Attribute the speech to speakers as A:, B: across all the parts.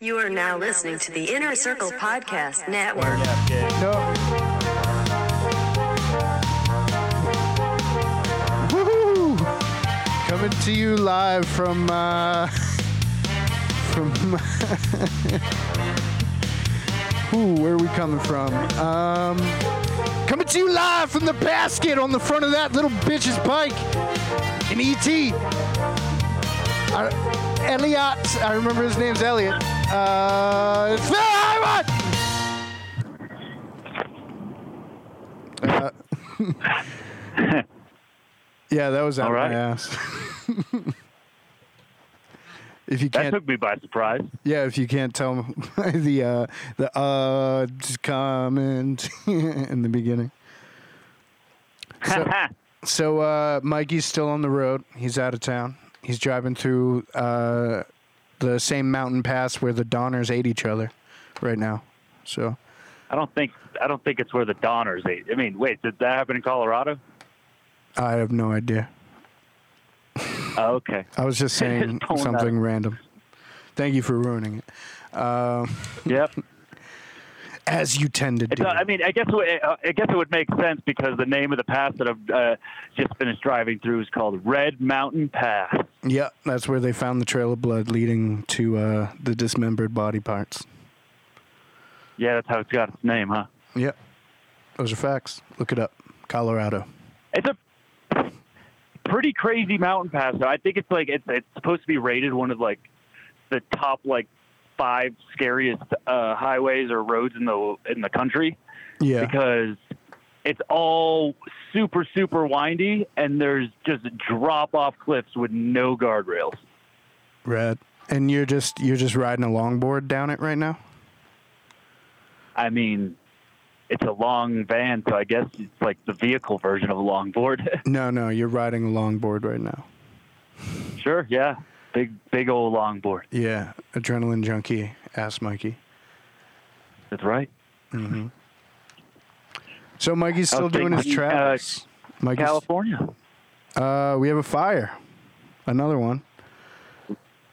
A: You are now listening to the Inner Circle Podcast Network.
B: No. Woohoo! Coming to you live from uh, from. Ooh, where are we coming from? Um, coming to you live from the basket on the front of that little bitch's bike in ET. Uh, Elliot, I remember his name's Elliot. Uh, it's Phil Harmon! Uh, yeah, that was out
C: All
B: my ass. if you
C: That
B: can't,
C: took me by surprise.
B: yeah, if you can't tell the uh, the uh comment in the beginning. So, so uh, Mikey's still on the road. He's out of town. He's driving through uh, the same mountain pass where the Donners ate each other right now. So
C: I don't think I don't think it's where the Donners ate. I mean, wait, did that happen in Colorado?
B: I have no idea.
C: Oh, okay.
B: I was just saying something random. Thank you for ruining it. Um,
C: Yep.
B: as you tend to do.
C: I mean, I guess it would- uh, I guess it would make sense because the name of the pass that I've uh, just finished driving through is called Red Mountain Pass.
B: yeah, that's where they found the trail of blood leading to uh, the dismembered body parts.
C: Yeah, that's how it's got its name, huh?
B: Yeah, Those are facts. Look it up. Colorado.
C: It's a pretty crazy mountain pass. though. I think it's like it's it's supposed to be rated one of like the top like five scariest uh, highways or roads in the in the country.
B: Yeah.
C: because it's all super super windy and there's just drop off cliffs with no guardrails.
B: Red. And you're just you're just riding a longboard down it right now?
C: I mean, it's a long van, so I guess it's like the vehicle version of a longboard.
B: No, no, you're riding a longboard right now.
C: sure, yeah, big big old longboard.
B: Yeah. Adrenaline junkie ass Mikey.
C: That's right. Mhm.
B: So Mikey's still doing his
C: uh,
B: travels.
C: California.
B: uh, we have a fire. Another one.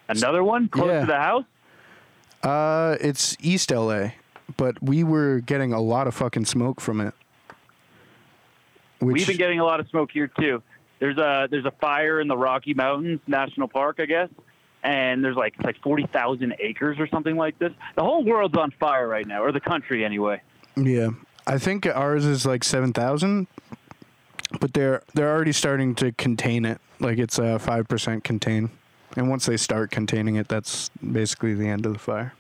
C: Another one close
B: Yeah.
C: to the house.
B: Uh, it's East LA, but we were getting a lot of fucking smoke from it. Which,
C: We've been getting a lot of smoke here too. There's a there's a fire in the Rocky Mountains National Park, I guess, and there's like like forty thousand acres or something like this. The whole world's on fire right now, or the country anyway.
B: yeah, I think ours is like seven thousand, but they're they're already starting to contain it. Like it's a five percent contain, and once they start containing it, that's basically the end of the fire.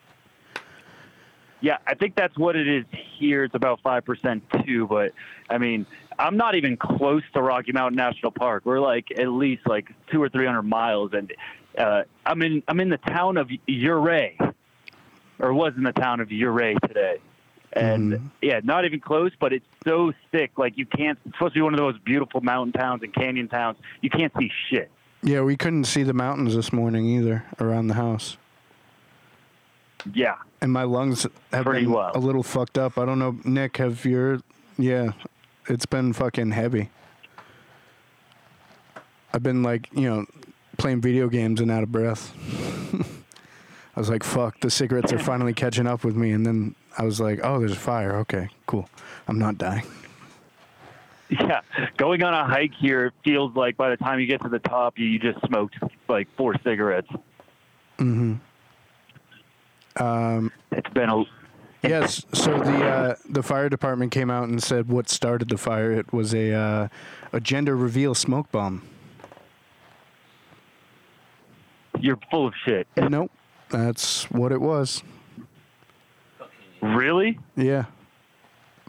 C: Yeah, I think that's what it is here. It's about five percent too, but I mean, I'm not even close to Rocky Mountain National Park. We're like at least like two or three hundred miles, and uh, I'm in I'm in the town of Ouray, or was in the town of Ouray today. And
B: Mhm.
C: yeah, not even close, but it's so thick. Like you can't. It's supposed to be one of those beautiful mountain towns and canyon towns. You can't see shit.
B: Yeah, we couldn't see the mountains this morning either around the house.
C: Yeah,
B: and my lungs have
C: Pretty
B: been
C: wild.
B: a little fucked up. I don't know, Nick. Have your yeah? It's been fucking heavy. I've been like you know playing video games and out of breath. I was like, fuck, the cigarettes are finally catching up with me, and then I was like, oh, there's a fire. Okay, cool. I'm not dying.
C: Yeah, going on a hike here feels like by the time you get to the top, you, you just smoked like four cigarettes.
B: Mm-hmm. Um,
C: It's been a
B: Yes. So the uh, the fire department came out and said what started the fire. It was a uh, a gender reveal smoke bomb.
C: you're full of shit.
B: Nope. That's what it was.
C: Really?
B: Yeah.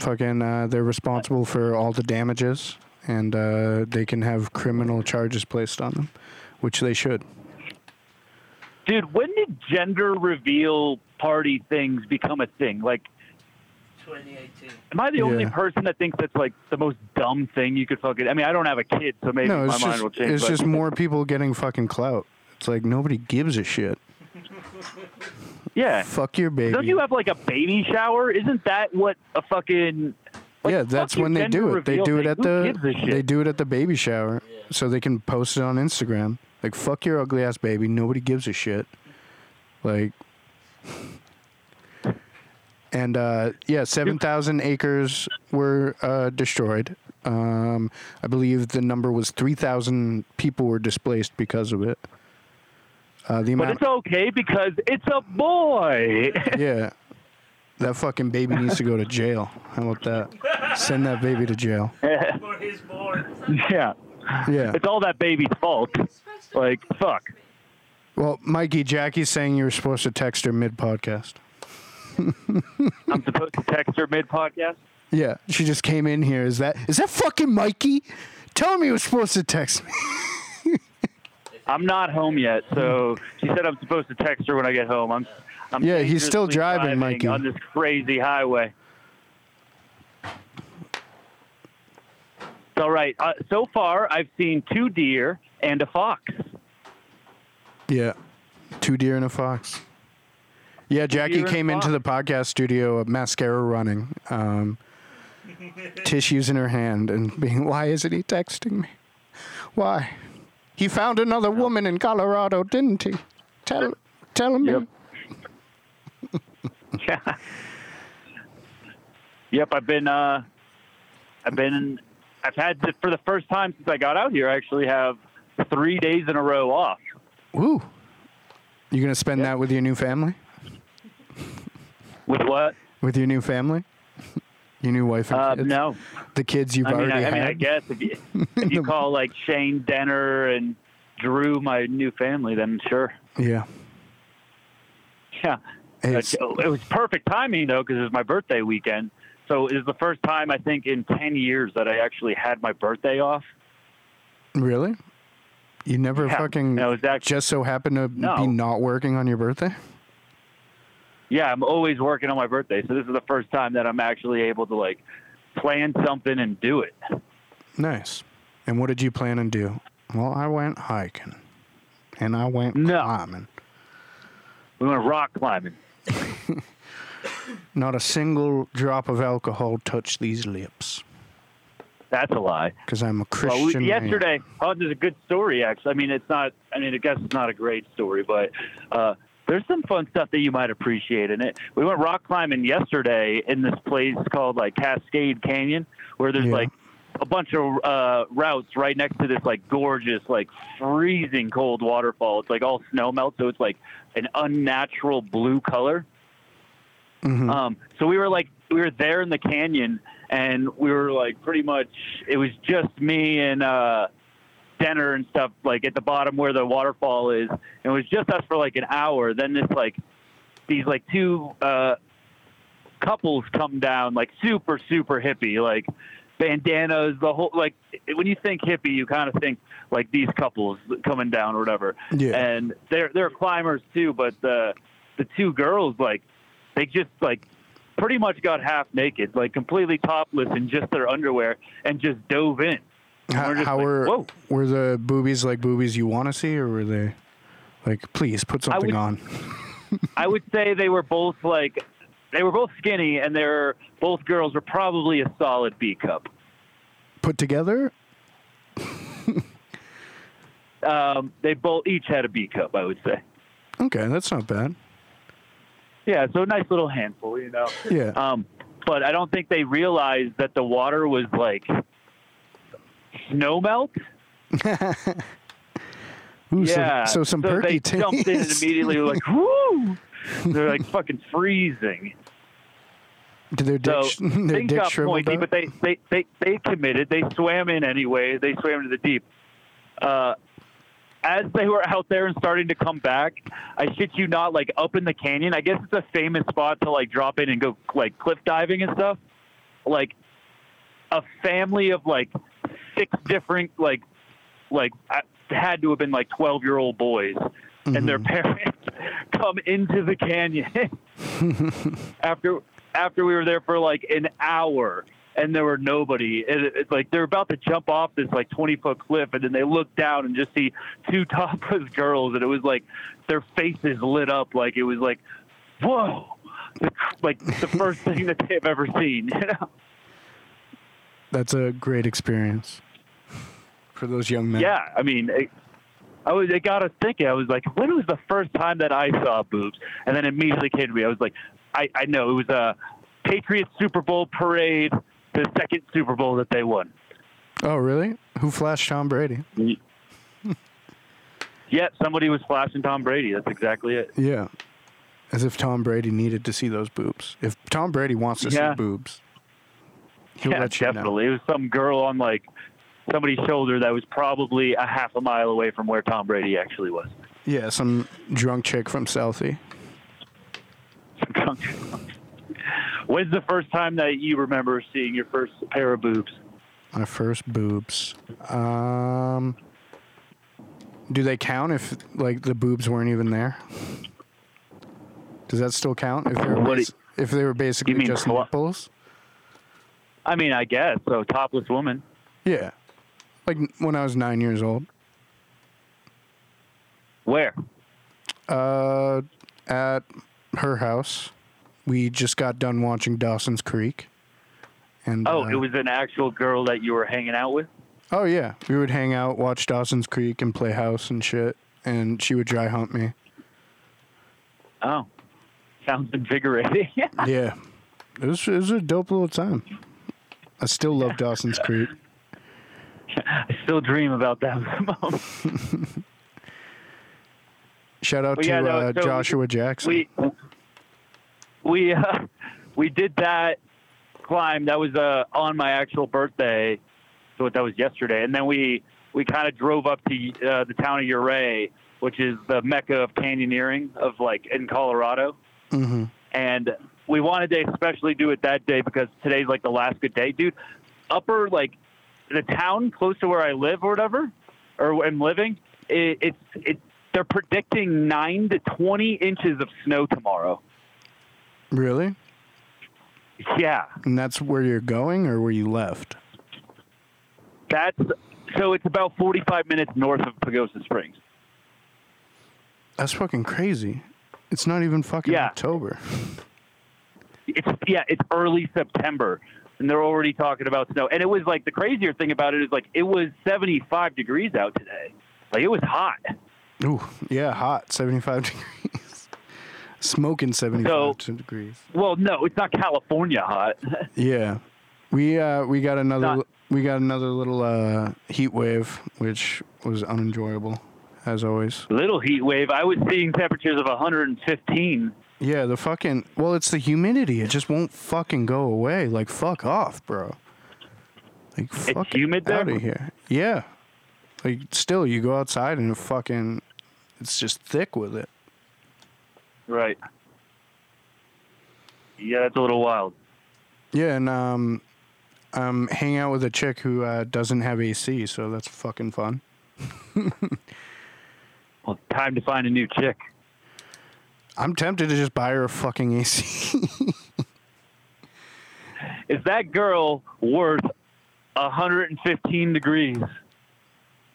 B: Fucking, uh, they're responsible for all the damages, and uh, they can have criminal charges placed on them, which they should.
C: Dude, when did gender reveal party things become a thing? Like
D: 2018.
C: am I the only person that thinks that's like the most dumb thing you could fucking I mean, I don't have a kid, so maybe
B: no,
C: my
B: it's
C: mind
B: just
C: will change.
B: it's
C: but-
B: just more people getting fucking clout. It's like nobody gives a shit.
C: Yeah.
B: Fuck your baby.
C: Don't you have like a baby shower? Isn't that what a fucking like,
B: yeah, that's
C: your
B: when they do it. They do it at the
C: gives a shit?
B: they do it at the baby shower,
D: Yeah.
B: so they can post it on Instagram. Like fuck your ugly ass baby. Nobody gives a shit. Like And uh, yeah, 7,000 acres were uh, destroyed. Um, I believe the number was 3,000 people were displaced because of it. Uh, the
C: But it's okay because it's a boy.
B: yeah, that fucking baby needs to go to jail. How about that? Send that baby to jail.
D: For
C: yeah.
B: Yeah.
C: It's all that baby's fault. Like, fuck.
B: Well, Mikey, Jackie's saying you were supposed to text her mid podcast.
C: I'm supposed to text her mid podcast?
B: Yeah, she just came in here. Is that is that fucking Mikey? Tell me you were supposed to text me.
C: I'm not home yet, so she said I'm supposed to text her when I get home. I'm, I'm
B: Yeah, he's still
C: dangerously
B: driving, Mikey.
C: on this crazy highway. It's all right. Uh, so far, I've seen two deer and a fox.
B: Yeah, two deer and a fox. Yeah, Jackie
C: deer and a
B: came into the podcast studio, mascara running, um, tissues in her hand, and being, "Why isn't he texting me? Why? He found another woman in Colorado, didn't he? Tell, tell him."
C: Yep. Yeah. Yep, I've been uh I've been I've had to, for the first time since I got out here I actually have 3 days in a row off.
B: Woo! You gonna spend
C: Yeah.
B: that with your new family?
C: With what?
B: With your new family? Your new wife and
C: Uh,
B: kids?
C: no.
B: The kids you've
C: I mean,
B: already
C: I, I mean,
B: had.
C: I guess if you, if you call like Shane Denner and Drew my new family, then sure.
B: yeah.
C: Yeah.
B: It's-
C: it was perfect timing though, because it was my birthday weekend. So it was the first time I think in ten years that I actually had my birthday off.
B: Really? You never
C: Yeah,
B: fucking
C: no,
B: just so happened to
C: No.
B: be not working on your birthday?
C: Yeah, I'm always working on my birthday, so this is the first time that I'm actually able to like plan something and do it.
B: Nice. And what did you plan and do? Well, I went hiking. And I went
C: No.
B: climbing.
C: We went rock climbing.
B: Not a single drop of alcohol touched these lips.
C: That's a lie.
B: Because I'm a
C: Well,
B: Christian.
C: we, yesterday, oh, there's a good story actually. I mean, it's not. I mean, I guess it's not a great story, but uh, there's some fun stuff that you might appreciate in it. We went rock climbing yesterday in this place called like Cascade Canyon, where there's
B: Yeah.
C: like a bunch of uh, routes right next to this like gorgeous, like freezing cold waterfall. It's like all snow melt, so it's like an unnatural blue color.
B: Mhm.
C: Um, so we were like, we were there in the canyon, and we were like, pretty much, it was just me and uh, Denner and stuff, like at the bottom where the waterfall is. And it was just us for like an hour. Then this like, these like two uh, couples come down, like super super hippie, like bandanas, the whole like. When you think hippie, you kind of think like these couples coming down or whatever
B: Yeah.
C: and they're they're climbers too. But the the two girls like they just like pretty much got half naked, like completely topless in just their underwear, and just dove in. And
B: How,
C: we're
B: how
C: like,
B: were
C: whoa.
B: were the boobies like boobies you want to see, or were they like, please put something
C: would-
B: on?
C: I would say they were both like they were both skinny, and they're both girls were probably a solid B cup.
B: Put together?
C: Um, they both each had a B cup, I would say.
B: Okay, that's not bad.
C: Yeah, so a nice little handful, you know.
B: Yeah.
C: Um, but I don't think they realized that the water was like snow melt.
B: Ooh,
C: yeah.
B: So, so some perky
C: they jumped in and immediately were like, "Woo!" They're like fucking freezing.
B: Did their dick,
C: So
B: their dick
C: got
B: shriveled
C: pointy,
B: up?
C: but they, they they they committed. They swam in anyway. They swam to the deep. Uh, as they were out there and starting to come back, I shit you not, like up in the canyon. I guess it's a famous spot to like drop in and go like cliff diving and stuff. Like a family of like six different like like I- had to have been like twelve year old boys, and their
B: Mhm.
C: parents come into the canyon after after we were there for like an hour and there were nobody it, it's like they're about to jump off this like 20 foot cliff and then they look down and just see two topless girls and it was like their faces lit up like it was like whoa the, like the first thing that they've ever seen you know
B: That's a great experience for those young men.
C: yeah i mean it, I was it got us thinking. I was like, when was the first time that I saw boobs? And then immediately came to me. I was like, I I know it was a Patriots Super Bowl parade, the second Super Bowl that they won.
B: Oh, really? Who flashed Tom Brady?
C: Yeah, somebody was flashing Tom Brady. That's exactly it.
B: Yeah. As if Tom Brady needed to see those boobs. If Tom Brady wants to
C: Yeah.
B: see boobs, he'll
C: yeah,
B: let you know.
C: definitely. It was some girl on like somebody's shoulder that was probably a half a mile away from where Tom Brady actually was.
B: Yeah, some drunk chick from Southie.
C: When's the first time that you remember seeing your first pair of boobs?
B: My first boobs. Um, do they count if like the boobs weren't even there? Does that still count if they were bas- if they were basically just
C: clo-
B: nipples?
C: I mean, I guess so. Topless woman.
B: Yeah, like when I was nine years old.
C: Where?
B: Uh, at her house, we just got done watching Dawson's Creek. And
C: Oh,
B: uh,
C: it was an actual girl that you were hanging out with.
B: Oh yeah, we would hang out, watch Dawson's Creek, and play house and shit. And she would dry hump me.
C: Oh, sounds invigorating.
B: Yeah, it was, it was a dope little time. I still love Dawson's Creek.
C: I still dream about that moment.
B: Shout out
C: Well,
B: to
C: yeah, no,
B: uh,
C: so
B: Joshua Jackson.
C: we we uh, we did that climb. That was uh, on my actual birthday, so that was yesterday. And then we we kind of drove up to uh, the town of Ouray, which is the mecca of canyoneering of like in Colorado.
B: hmm
C: and we wanted to especially do it that day because today's like the last good day, dude. Upper like the town close to where I live or whatever, or am living, it, it's it. They're predicting nine to twenty inches of snow tomorrow.
B: Really?
C: Yeah,
B: And that's where you're going, or where you left?
C: that's so. It's about forty-five minutes north of Pagosa Springs.
B: That's fucking crazy. It's not even fucking
C: Yeah.
B: October.
C: It's yeah, it's early September, and they're already talking about snow. And it was like the crazier thing about it is like it was seventy-five degrees out today. Like it was hot.
B: Ooh, yeah, hot, 75 degrees. Smoking 75 degrees.
C: Well, no, it's not California hot.
B: Yeah, we uh we got another
C: Not-
B: we got another little uh heat wave, which was unenjoyable, as always.
C: Little heat wave. I was seeing temperatures of 115.
B: Yeah, the fucking well, it's the humidity. It just won't fucking go away. Like fuck off, bro. Like fuck
C: humid there?
B: out of here. Yeah, like still, you go outside and it fucking, it's just thick with it.
C: Right. Yeah, that's a little wild.
B: Yeah, and um, I'm hanging out with a chick who uh, doesn't have AC, so that's fucking fun.
C: Well, time to find a new chick.
B: I'm tempted to just buy her a fucking AC.
C: Is that girl worth 115 degrees?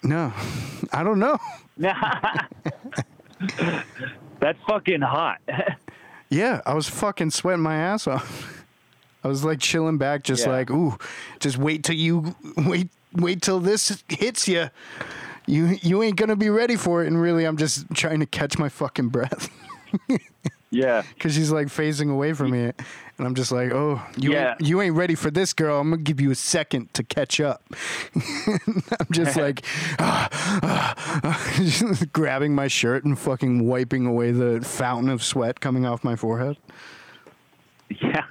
B: no, I don't know.
C: That's fucking hot.
B: Yeah, I was fucking sweating my ass off. I was like chilling back, just
C: Yeah.
B: like, ooh, just wait till you wait, wait till this hits you. You you ain't gonna be ready for it. And really, I'm just trying to catch my fucking breath
C: yeah.
B: because she's like phasing away from me, and I'm just like, oh, you
C: Yeah.
B: ain't, you ain't ready for this, girl. I'm gonna give you a second to catch up. I'm just like, ah, ah, ah, just grabbing my shirt and fucking wiping away the fountain of sweat coming off my forehead.
C: Yeah.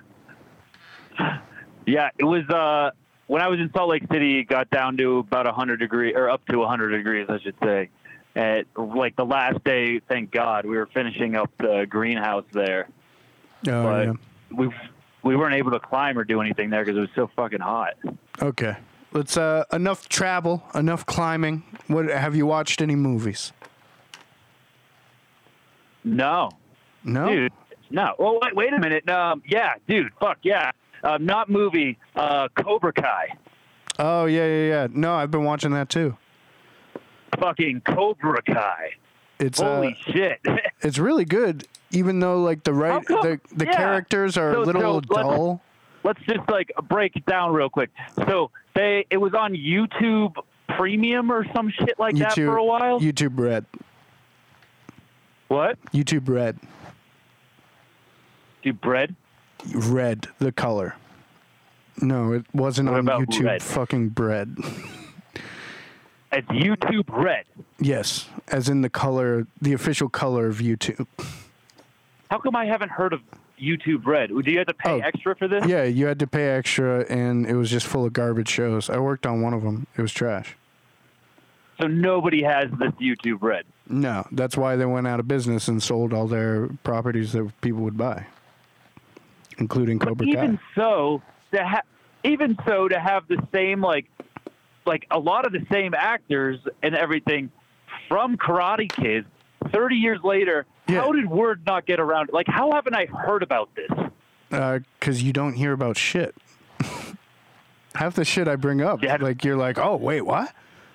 C: Yeah, it was uh when I was in Salt Lake City, it got down to about 100 degrees or up to 100 degrees, I should say. At like the last day, thank God, we were finishing up the greenhouse there.
B: Oh,
C: but
B: yeah.
C: we we weren't able to climb or do anything there because it was so fucking hot.
B: Okay. Let's uh enough travel, enough climbing. What have you watched any movies?
C: No,
B: No.
C: dude, no. Well, wait, wait a minute. Um, yeah, dude, fuck yeah. Um, not movie. Uh, Cobra Kai.
B: Oh yeah, yeah, yeah. No, I've been watching that too.
C: Fucking Cobra Kai.
B: It's
C: Holy
B: uh,
C: shit.
B: it's really good, even though like the right the the
C: Yeah.
B: characters are
C: So-
B: a little
C: so let's-
B: dull.
C: let's just like break it down real quick. So they it was on YouTube Premium or some shit like that for a while.
B: YouTube Red.
C: what?
B: YouTube Red.
C: Do bread?
B: Red, the color. No, it wasn't
C: What
B: on YouTube fucking bread.
C: It's YouTube Red.
B: yes, as in the color, the official color of YouTube.
C: How come I haven't heard of YouTube Red? Do you have to pay
B: Oh.
C: extra for this?
B: Yeah, you had to pay extra, and it was just full of garbage shows. I worked on one of them. It was trash.
C: So nobody has this YouTube Red.
B: No, that's why they went out of business and sold all their properties that people would buy, including
C: But
B: Cobra
C: even
B: Kai.
C: so, to ha- even so, to have the same like, like a lot of the same actors and everything from Karate Kid, thirty years later,
B: Yeah.
C: how did word not get around? Like, how haven't I heard about this?
B: Uh, because you don't hear about shit. Half the shit I bring up,
C: Yeah.
B: like you're like, oh wait, what?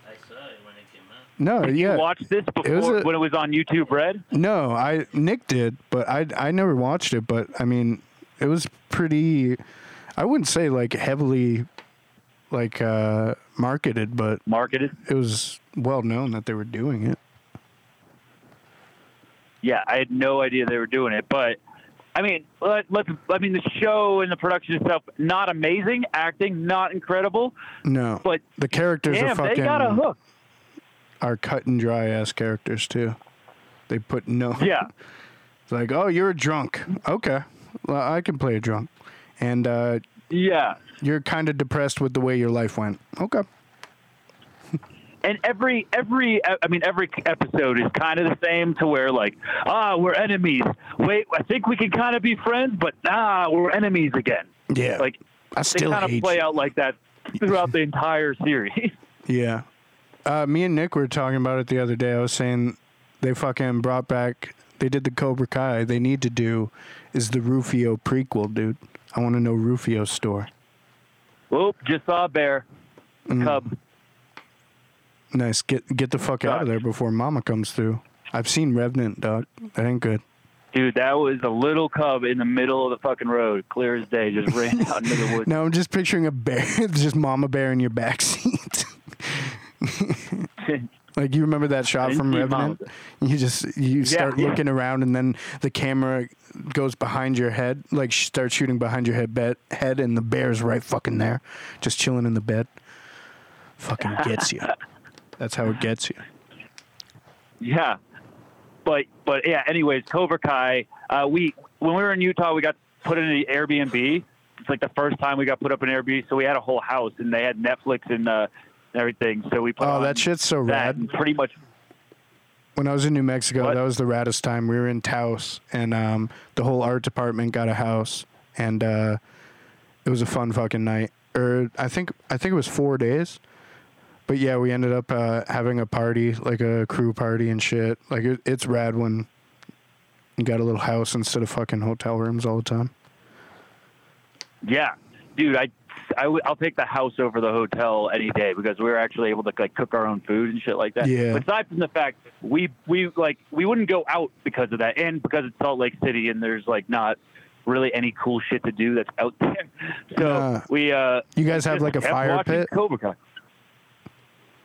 D: I saw it when it came out.
B: No,
C: Did
B: yeah,
C: you watch this before
B: was a-
C: when it was on YouTube Red?
B: no, I Nick did, but I I never watched it. But I mean, it was pretty. I wouldn't say like heavily, like uh marketed, but
C: Marketed?
B: it was well known that they were doing it.
C: Yeah, I had no idea they were doing it, but I mean, let, let's. I mean, the show and the production itself not amazing, acting not incredible,
B: No,
C: but
B: the characters are fucking
C: they got a hook.
B: are cut and dry ass characters too. They put no.
C: Yeah,
B: It's like, oh, you're a drunk. Okay, well, I can play a drunk, and uh,
C: yeah.
B: You're kind of depressed with the way your life went. Okay.
C: and every every I mean every episode is kind of the same to where like ah we're enemies. Wait, I think we can kind of be friends, but ah we're enemies again.
B: Yeah.
C: Like
B: I
C: they
B: still
C: kind of play
B: you.
C: out like that throughout the entire series.
B: Yeah. Uh, me and Nick were talking about it the other day. I was saying they fucking brought back. They did the Cobra Kai. They need to do is the Rufio prequel, dude. I want to know Rufio's story.
C: Whoop! Just saw a bear
B: Mm.
C: cub.
B: Nice. Get get the fuck out of there before Mama comes through. I've seen Revenant, dog. That ain't good.
C: Dude, that was a little cub in the middle of the fucking road, clear as day, just ran out into the woods.
B: No, I'm just picturing a bear, just Mama Bear in your back seat. Like you remember that shot from Revenant? You just you start
C: yeah.
B: looking around, and then the camera goes behind your head, like starts shooting behind your head, bed, head, and the bear's right fucking there, just chilling in the bed. Fucking gets you. That's how it gets you.
C: Yeah, but but yeah. Anyways, Cobra Kai. Uh, we when we were in Utah, we got put in an Airbnb. It's like the first time we got put up in Airbnb, so we had a whole house, and they had Netflix and uh, everything. So we put
B: Oh, that shit's so
C: that,
B: rad.
C: pretty much.
B: When I was in New Mexico,
C: What?
B: that was the raddest time. We were in Taos, and um, the whole art department got a house, and uh, it was a fun fucking night. Or I think I think it was four days, but yeah, we ended up uh, having a party, like a crew party and shit. Like it, it's rad when you got a little house instead of fucking hotel rooms all the time.
C: Yeah, dude, I. I w- I'll take the house over the hotel any day because we were actually able to like cook our own food and shit like that.
B: Yeah.
C: But aside from the fact we we like we wouldn't go out because of that, and because it's Salt Lake City and there's like not really any cool shit to do that's out there. So
B: Nah.
C: we uh
B: You guys have like a fire pit?
C: Cobra Kai.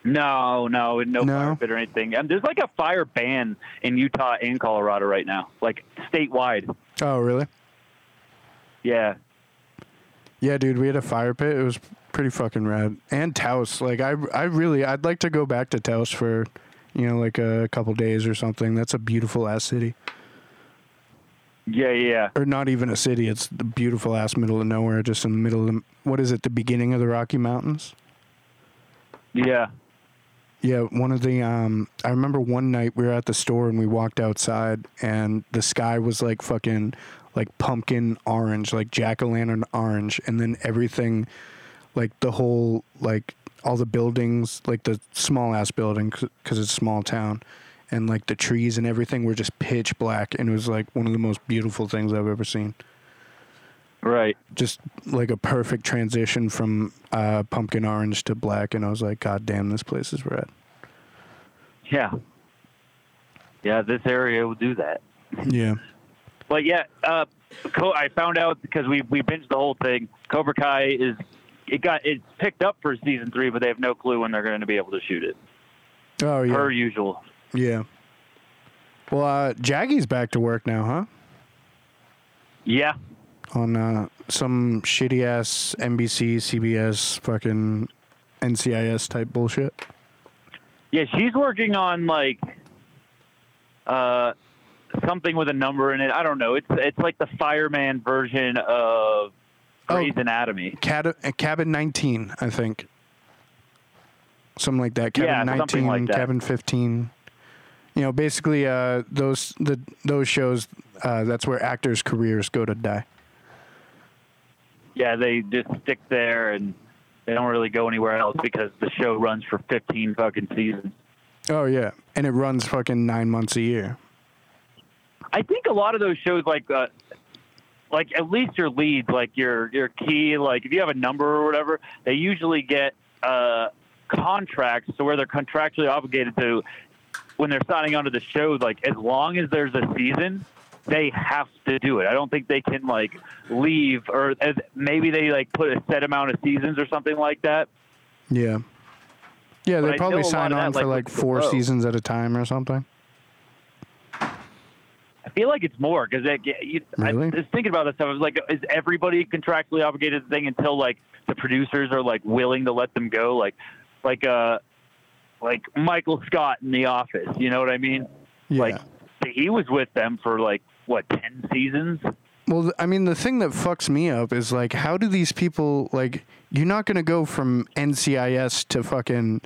C: No, no, no,
B: No?
C: fire pit or anything. And there's like a fire ban in Utah and Colorado right now, like statewide.
B: Oh, really?
C: Yeah,
B: Yeah, dude, we had a fire pit. It was pretty fucking rad. And Taos, like I, I really, I'd like to go back to Taos for, you know, like a couple days or something. That's a beautiful ass city,
C: yeah, yeah.
B: or not even a city. It's the beautiful ass middle of nowhere, just in the middle of the, what is it, the beginning of the Rocky Mountains?
C: Yeah.
B: Yeah, one of the um I remember one night we were at the store and we walked outside and the sky was like fucking like pumpkin orange, like jack-o'-lantern orange and then everything like the whole like all the buildings, like the small ass building cuz it's a small town and like the trees and everything were just pitch black and it was like one of the most beautiful things I've ever seen.
C: Right.
B: Just like a perfect transition from uh pumpkin orange to black and I was like god damn this place is red.
C: Yeah. Yeah, this area will do that.
B: Yeah.
C: But yeah, uh, Co- I found out because we we binged the whole thing. Cobra Kai is it got it's picked up for season three, but they have no clue when they're going to be able to shoot it.
B: Oh yeah.
C: Per usual.
B: Yeah. Well, uh, Jackie's back to work now, huh?
C: Yeah.
B: On uh, some shitty ass NBC, CBS, fucking NCIS type bullshit.
C: Yeah, she's working on like uh something with a number in it. I don't know. It's it's like the fireman version of Grey's
B: Oh.
C: Anatomy.
B: Uh, cabin 19, I think. Something like that. Cabin
C: Yeah,
B: 19,
C: like that.
B: cabin 15. You know, basically, uh, those the those shows. Uh, that's where actors' careers go to die.
C: Yeah, they just stick there and they don't really go anywhere else because the show runs for 15 fucking seasons.
B: Oh yeah, and it runs fucking nine months a year.
C: I think a lot of those shows, like, uh, like at least your leads, like your your key, like if you have a number or whatever, they usually get uh, contracts to where they're contractually obligated to when they're signing onto the show. Like as long as there's a season, they have to do it. I don't think they can like leave or as maybe they like put a set amount of seasons or something like that.
B: Yeah. Yeah, they probably
C: know a lot
B: sign
C: of that,
B: on for
C: like,
B: like four seasons at a time or something.
C: I feel like it's more because
B: Really?
C: I was thinking about this stuff. I was like, is everybody contractually obligated to the thing until like the producers are like willing to let them go? Like, like uh, like Michael Scott in The Office. You know what I mean?
B: Yeah.
C: Like he was with them for like what ten seasons?
B: Well, I mean, the thing that fucks me up is like, how do these people like? You're not gonna go from NCIS to fucking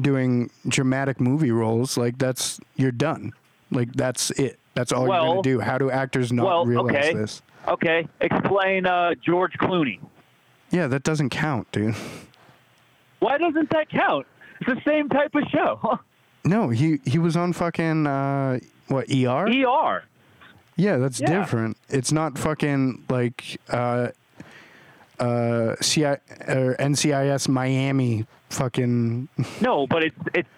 B: doing dramatic movie roles. Like that's you're done. Like that's it. That's all you're gonna do. How do actors not
C: well,
B: realize
C: okay.
B: this?
C: Okay, explain uh, George Clooney.
B: Yeah, that doesn't count, dude.
C: Why doesn't that count? It's the same type of show.
B: No, he he was on fucking uh, what ER?
C: ER.
B: Yeah, that's
C: Yeah.
B: different. It's not fucking like uh, uh, CI or NCIS Miami fucking.
C: No, but it's it's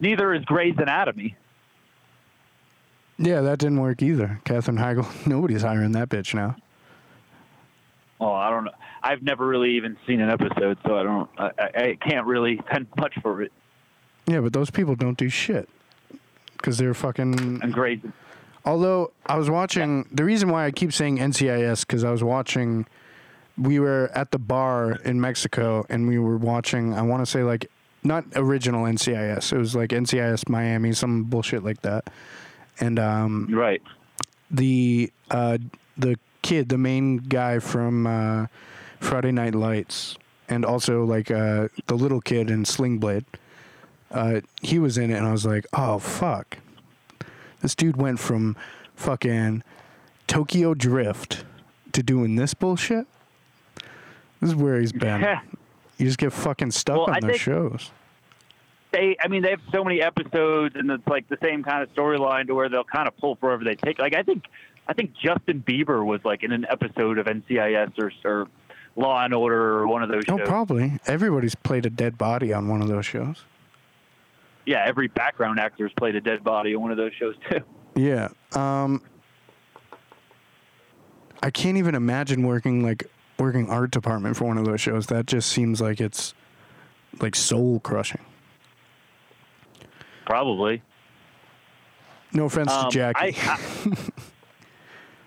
C: neither is Grey's Anatomy.
B: Yeah, that didn't work either. Katherine Heigl. Nobody's hiring that bitch now.
C: Oh, I don't know. I've never really even seen an episode, so I don't. I, I can't really spend much for it.
B: Yeah, but those people don't do shit because they're fucking.
C: And Grey's.
B: Although I was watching, the reason why I keep saying NCIS because I was watching. We were at the bar in Mexico and we were watching. I want to say like not original NCIS. It was like NCIS Miami, some bullshit like that. And um,
C: Right.
B: the uh, the kid, the main guy from uh, Friday Night Lights, and also like uh, the little kid in Sling Blade. Uh, he was in it, and I was like, "Oh fuck!" This dude went from fucking Tokyo Drift to doing this bullshit. This is where he's been. You just get fucking stuck
C: Well,
B: on
C: I
B: those
C: think-
B: shows.
C: They, I mean, they have so many episodes, and it's like the same kind of storyline to where they'll kind of pull wherever they take. Like I think, I think Justin Bieber was like in an episode of NCIS or, or Law and Order or one of those
B: Oh,
C: shows.
B: probably. Everybody's played a dead body on one of those shows.
C: Yeah, every background actor's played a dead body on one of those shows too.
B: Yeah. Um I can't even imagine working like working art department for one of those shows. That just seems like it's like soul crushing.
C: Probably.
B: No offense
C: Um,
B: to Jackie.
C: I, I,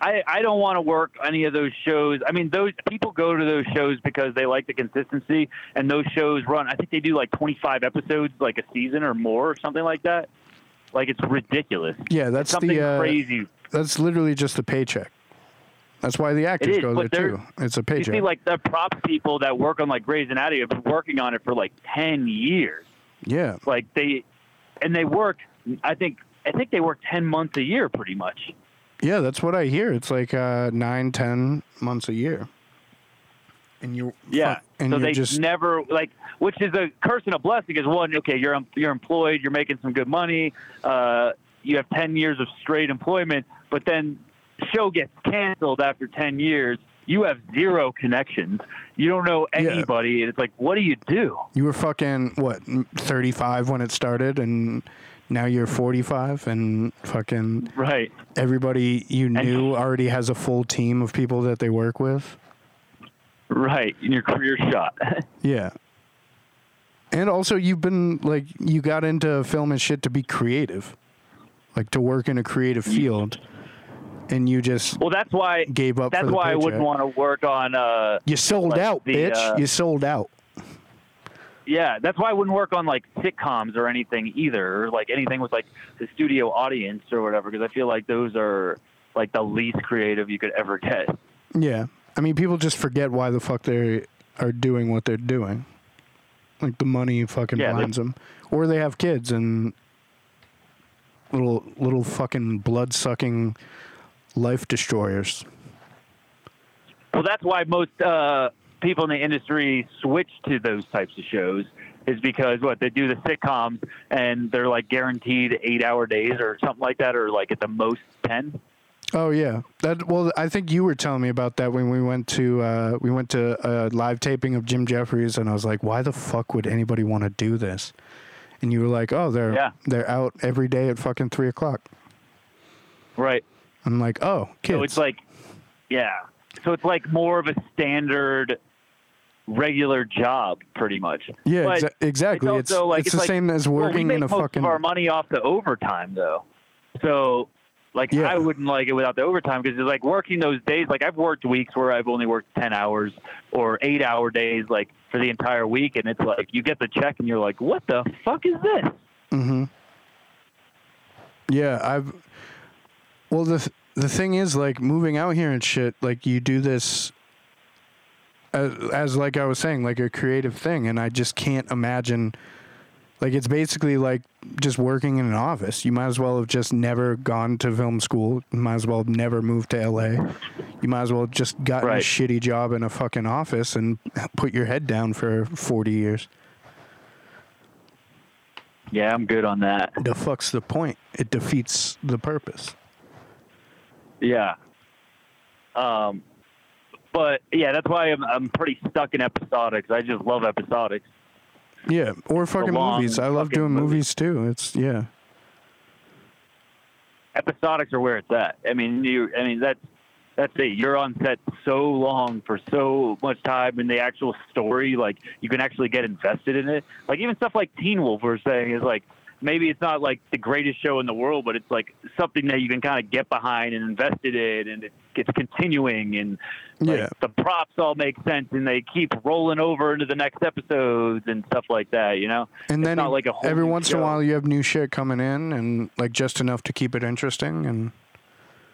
C: I, I don't want to work any of those shows. I mean, those people go to those shows because they like the consistency, and those shows run. I think they do like 25 episodes, like a season or more, or something like that. Like it's ridiculous.
B: yeah, that's
C: Something
B: the uh,
C: crazy.
B: that's literally just the paycheck. That's why the actors
C: is,
B: go there too. It's a paycheck.
C: You see, like the props people that work on like Grey's Anatomy have been working on it for like 10 years.
B: yeah.
C: Like they, and they work. I think I think they work 10 months a year, pretty much.
B: Yeah, that's what I hear. It's like uh nine, ten months a year. And you
C: Yeah.
B: fuck- and
C: so they
B: just
C: never like, which is a curse and a blessing. Is one, okay, you're you're employed, you're making some good money, uh, you have ten years of straight employment, but then show gets canceled after ten years. You have zero connections. You don't know anybody. And it's like, what do you do?
B: You were fucking what, thirty five when it started, and now you're forty five, and fucking
C: Right.
B: everybody you knew already has a full team of people that they work with.
C: right, in your career shot.
B: Yeah. And also, you've been like, you got into film and shit to be creative, like to work in a creative field, and you just
C: well, that's why
B: Gave up
C: That's why I wouldn't want to work on. Uh,
B: you sold
C: like
B: out,
C: the,
B: bitch.
C: uh,
B: you sold out.
C: yeah, that's why I wouldn't work on like sitcoms or anything either, or like anything with like the studio audience or whatever, because I feel like those are like the least creative you could ever get.
B: Yeah. I mean, people just forget why the fuck they are doing what they're doing. Like the money fucking
C: Yeah,
B: blinds them, or they have kids and little little fucking blood sucking life destroyers.
C: Well, that's why most uh, people in the industry switch to those types of shows. Is because what they do the sitcoms and they're like guaranteed eight hour days or something like that, or like at the most ten.
B: Oh yeah, that. Well, I think you were telling me about that when we went to uh, we went to a live taping of Jim Jefferies, and I was like, why the fuck would anybody want to do this? And you were like, oh, they're
C: Yeah.
B: they're out every day at fucking three o'clock.
C: Right.
B: I'm like, oh, kids.
C: So it's like, yeah. So it's like more of a standard, regular job, pretty much.
B: yeah, exa- exactly. It's,
C: also, like,
B: it's
C: it's
B: the
C: like-
B: same as
C: Well, we
B: working in a
C: most
B: fucking.
C: of our money off the overtime, though. So, like,
B: Yeah.
C: I wouldn't like it without the overtime because it's like working those days. Like, I've worked weeks where I've only worked ten hours or eight hour days, like for the entire week, and it's like you get the check and you're like, what the fuck is this?
B: Mm-hmm. Yeah, I've. Well, the th- the thing is, like moving out here and shit, like you do this. As, as like I was saying, like a creative thing, and I just can't imagine. Like it's basically like just working in an office. You might as well have just never gone to film school. You might as well have never moved to LA. You might as well have just gotten a shitty job in a fucking office and put your head down for forty years.
C: Yeah, I'm good on that.
B: The fuck's the point? It defeats the purpose.
C: Yeah. Um, but yeah, that's why I'm I'm pretty stuck in episodics. I just love episodics.
B: Yeah, or fucking
C: long
B: movies. I love doing
C: movie.
B: movies too. It's yeah.
C: Episodics are where it's at. I mean, you. I mean that's that's it. You're on set so long for so much time in the actual story. Like you can actually get invested in it. Like even stuff like Teen Wolf, we're saying is like maybe it's not like the greatest show in the world, but it's like something that you can kind of get behind and invested in, and it, it's continuing and like,
B: Yeah.
C: the props all make sense and they keep rolling over into the next episodes and stuff like that. You know,
B: And
C: It's
B: then
C: not like a whole
B: every once in a while you have new shit coming in and like just enough to keep it interesting and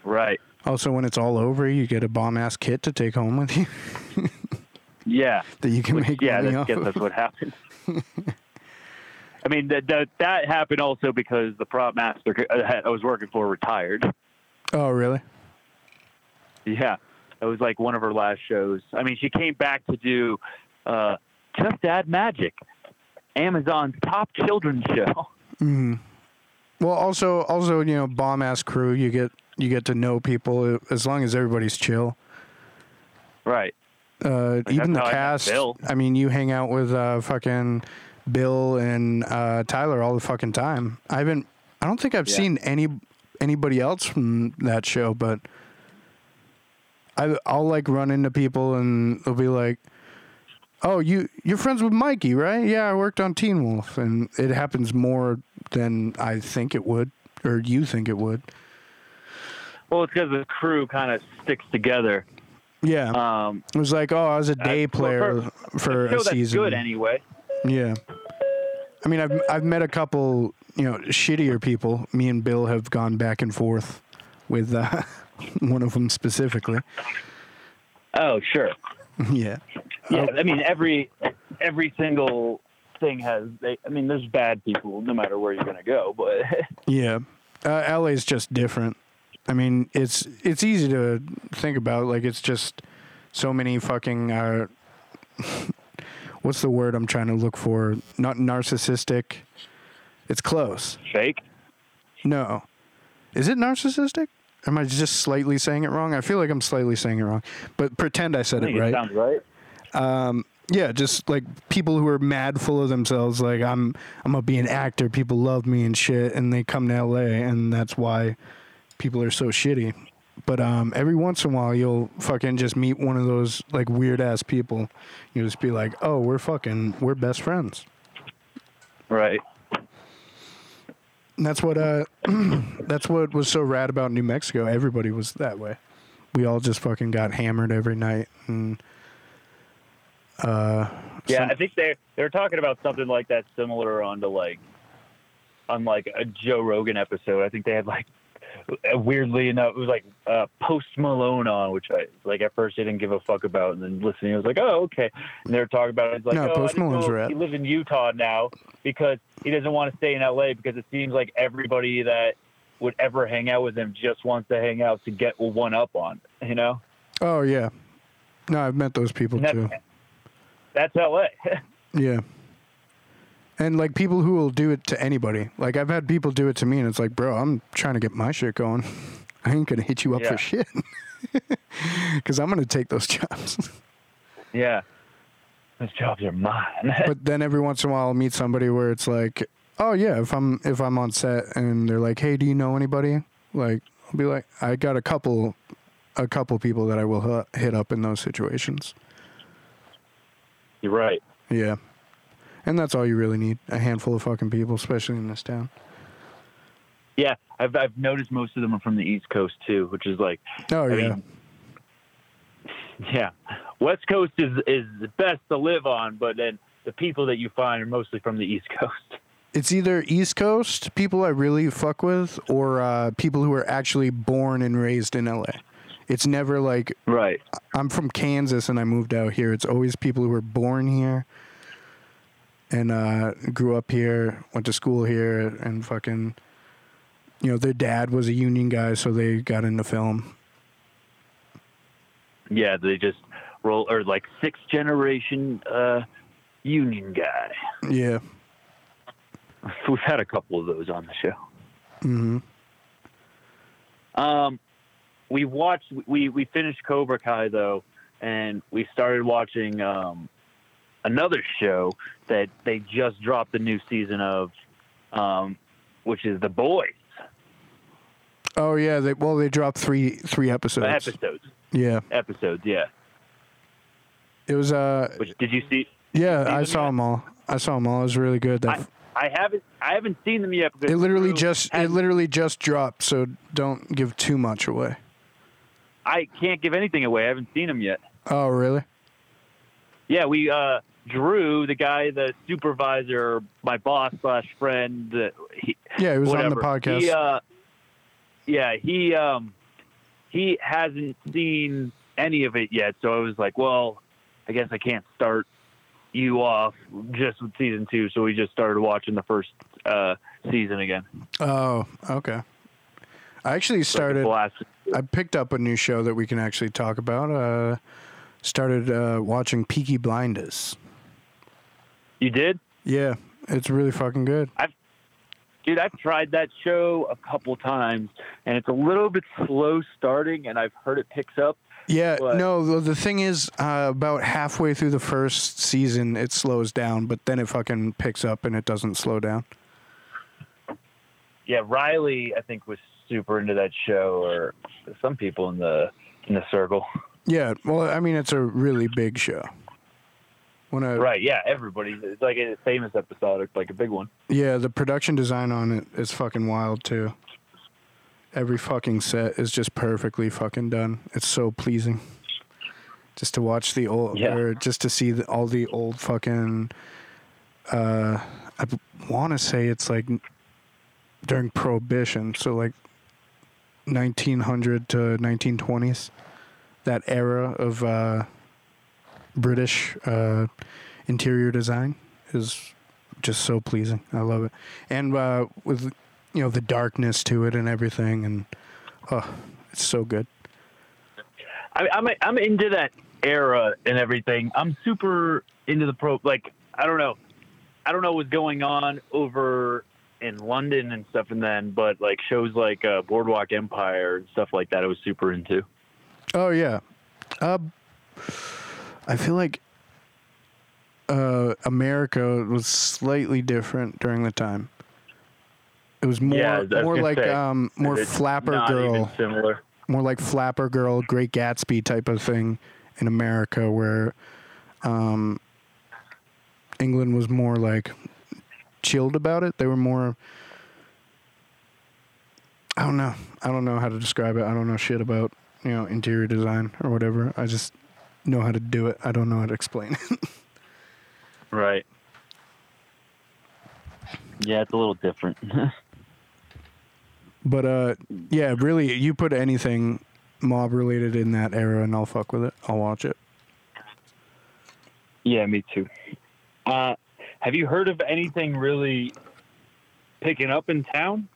C: right?
B: also when it's all over you get a bomb ass kit to take home with you
C: Yeah.
B: that you can
C: Which,
B: make
C: yeah,
B: money
C: that,
B: off
C: guess
B: of.
C: that's what happened. I mean, that, that that happened also because the prop master I was working for retired.
B: Oh really?
C: Yeah, it was like one of her last shows. I mean, she came back to do uh, Just Add Magic, Amazon's top children's show.
B: Mm. Well, also also you know bomb ass crew. You get you get to know people as long as everybody's chill.
C: Right.
B: Uh, even the
C: I
B: cast.
C: Bill.
B: I mean, you hang out with uh, fucking Bill and uh, Tyler all the fucking time. I haven't. I don't think I've
C: Yeah.
B: seen any anybody else from that show, but I I'll like run into people and they'll be like, "Oh, you you're friends with Mikey, right? Yeah, I worked on Teen Wolf," and it happens more than I think it would, or you think it would.
C: Well, it's because the crew kind of sticks together.
B: Yeah,
C: Um,
B: it was like, "Oh, I was a day
C: well,
B: player
C: for-
B: for
C: a show
B: a
C: that's
B: season."
C: good anyway.
B: Yeah. I mean, I've I've met a couple, you know, shittier people. Me and Bill have gone back and forth with uh, one of them specifically.
C: Oh, sure.
B: yeah.
C: Yeah, I mean every every single thing has. They, I mean, there's bad people no matter where you're gonna go, but
B: Yeah. Uh, LA's just different. I mean, it's it's easy to think about. Like, it's just so many fucking. Uh, what's the word I'm trying to look for? Not narcissistic. It's close.
C: fake.
B: No. Is it narcissistic? Am I just slightly saying it wrong? I feel like I'm slightly saying it wrong. But pretend I
C: I
B: said
C: think
B: it
C: it
B: right.
C: sounds right.
B: Um, yeah, just like people who are mad full of themselves like I'm I'm going to be an actor, people love me and shit and they come to LA and that's why people are so shitty. But um, every once in a while, you'll fucking just meet one of those like weird ass people. You just be like, "Oh, we're fucking, we're best friends."
C: Right.
B: And that's what uh, that's what was so rad about New Mexico. Everybody was that way. We all just fucking got hammered every night, and uh,
C: Yeah,
B: some-
C: I think they they were talking about something like that similar on to like on like a Joe Rogan episode. I think they had like weirdly enough it was like uh, Post Malone on, which I like at first I didn't give a fuck about, and then listening I was like, oh okay. And they were talking about it. It's like,
B: No,
C: oh,
B: Post Malone's rad.
C: He lives in Utah now because he doesn't want to stay in LA because it seems like everybody that would ever hang out with him just wants to hang out to get one up on. You know,
B: oh yeah, no, I've met those people
C: And
B: too.
C: that's that's LA.
B: Yeah. And like people who will do it to anybody. Like I've had people do it to me, and it's like, bro, I'm trying to get my shit going. I ain't gonna hit you up
C: Yeah.
B: for shit. Because I'm gonna take those jobs.
C: yeah, those jobs are mine.
B: but then every once in a while, I'll meet somebody where it's like, oh yeah, if I'm if I'm on set and they're like, hey, do you know anybody? Like, I'll be like, I got a couple, a couple people that I will hit up in those situations.
C: You're right.
B: Yeah. And that's all you really need. A handful of fucking people, especially in this town.
C: Yeah, I've I've noticed most of them are from the East Coast too, which is like,
B: Oh
C: I
B: yeah.
C: mean, yeah, West Coast is is the best to live on, but then the people that you find are mostly from the East Coast.
B: It's either East Coast people I really fuck with, or uh, people who are actually born and raised in LA. It's never like
C: Right.
B: I'm from Kansas and I moved out here. It's always people who were born here and uh, grew up here, went to school here, and fucking, you know, their dad was a union guy, so they got into film.
C: Yeah, they just roll or like sixth generation uh, union guy.
B: Yeah.
C: We've had a couple of those on the show.
B: hmm
C: Um, we watched. We we finished Cobra Kai though, and we started watching um, another show that they just dropped the new season of, um, which is The Boys
B: Oh yeah. They well they dropped three three episodes.
C: episodes.
B: Yeah.
C: Episodes, yeah.
B: It was uh
C: Which did you see?
B: yeah
C: see
B: I saw
C: yet?
B: them all. I saw them all. It was really good. That
C: I, I haven't I haven't seen them yet.
B: It literally just it literally just dropped, so don't give too much away.
C: I can't give anything away. I haven't seen them yet.
B: Oh really?
C: Yeah, we uh Drew, the guy, the supervisor, my boss slash friend. He,
B: Yeah, it was on the podcast.
C: He, uh, yeah, he um, he hasn't seen any of it yet, so I was like, well, I guess I can't start you off just with season two. So we just started watching the first uh, season again.
B: Oh, okay. I actually started. I picked up a new show that we can actually talk about. Uh, started uh, watching Peaky Blinders.
C: You did,
B: Yeah, it's really fucking good.
C: dude. I've tried that show a couple times, and it's a little bit slow starting, and I've heard it picks up.
B: Yeah,
C: What?
B: no, the, the thing is, uh, about halfway through the first season, it slows down, but then it fucking picks up and it doesn't slow down.
C: yeah, Riley, I think was super into that show, or some people in the in the circle.
B: Yeah, well, I mean, it's a really big show. When I,
C: Right? Yeah, everybody. It's like a famous episode, like a big one.
B: Yeah, the production design on it is fucking wild too. Every fucking set is just perfectly fucking done. It's so pleasing. Just to watch the old,
C: Yeah.
B: or just to see the, all the old fucking. Uh, I want to say it's like during Prohibition, so like 1900 to 1920s, that era of uh, British uh, interior design is just so pleasing. I love it, and uh, with you know the darkness to it and everything, and oh, it's so good.
C: I, I'm I'm into that era and everything. I'm super into the pro. Like I don't know, I don't know what's going on over in London and stuff, and then but like shows like uh, Boardwalk Empire and stuff like that. I was super into.
B: Oh yeah, uh, I feel like uh, America was slightly different during the time. It was more
C: Yeah,
B: more like
C: say,
B: um, more flapper girl.
C: Similar.
B: more like Flapper Girl, Great Gatsby type of thing in America, where um, England was more like chilled about it. They were more. I don't know. I don't know how to describe it. I don't know shit about you know interior design or whatever. I just know how to do it. I don't know how to explain it.
C: Right. Yeah, it's a little different.
B: But uh, yeah, really, you put anything mob related in that era, and I'll fuck with it. I'll watch it.
C: yeah, me too. Uh, have you heard of anything really picking up in town?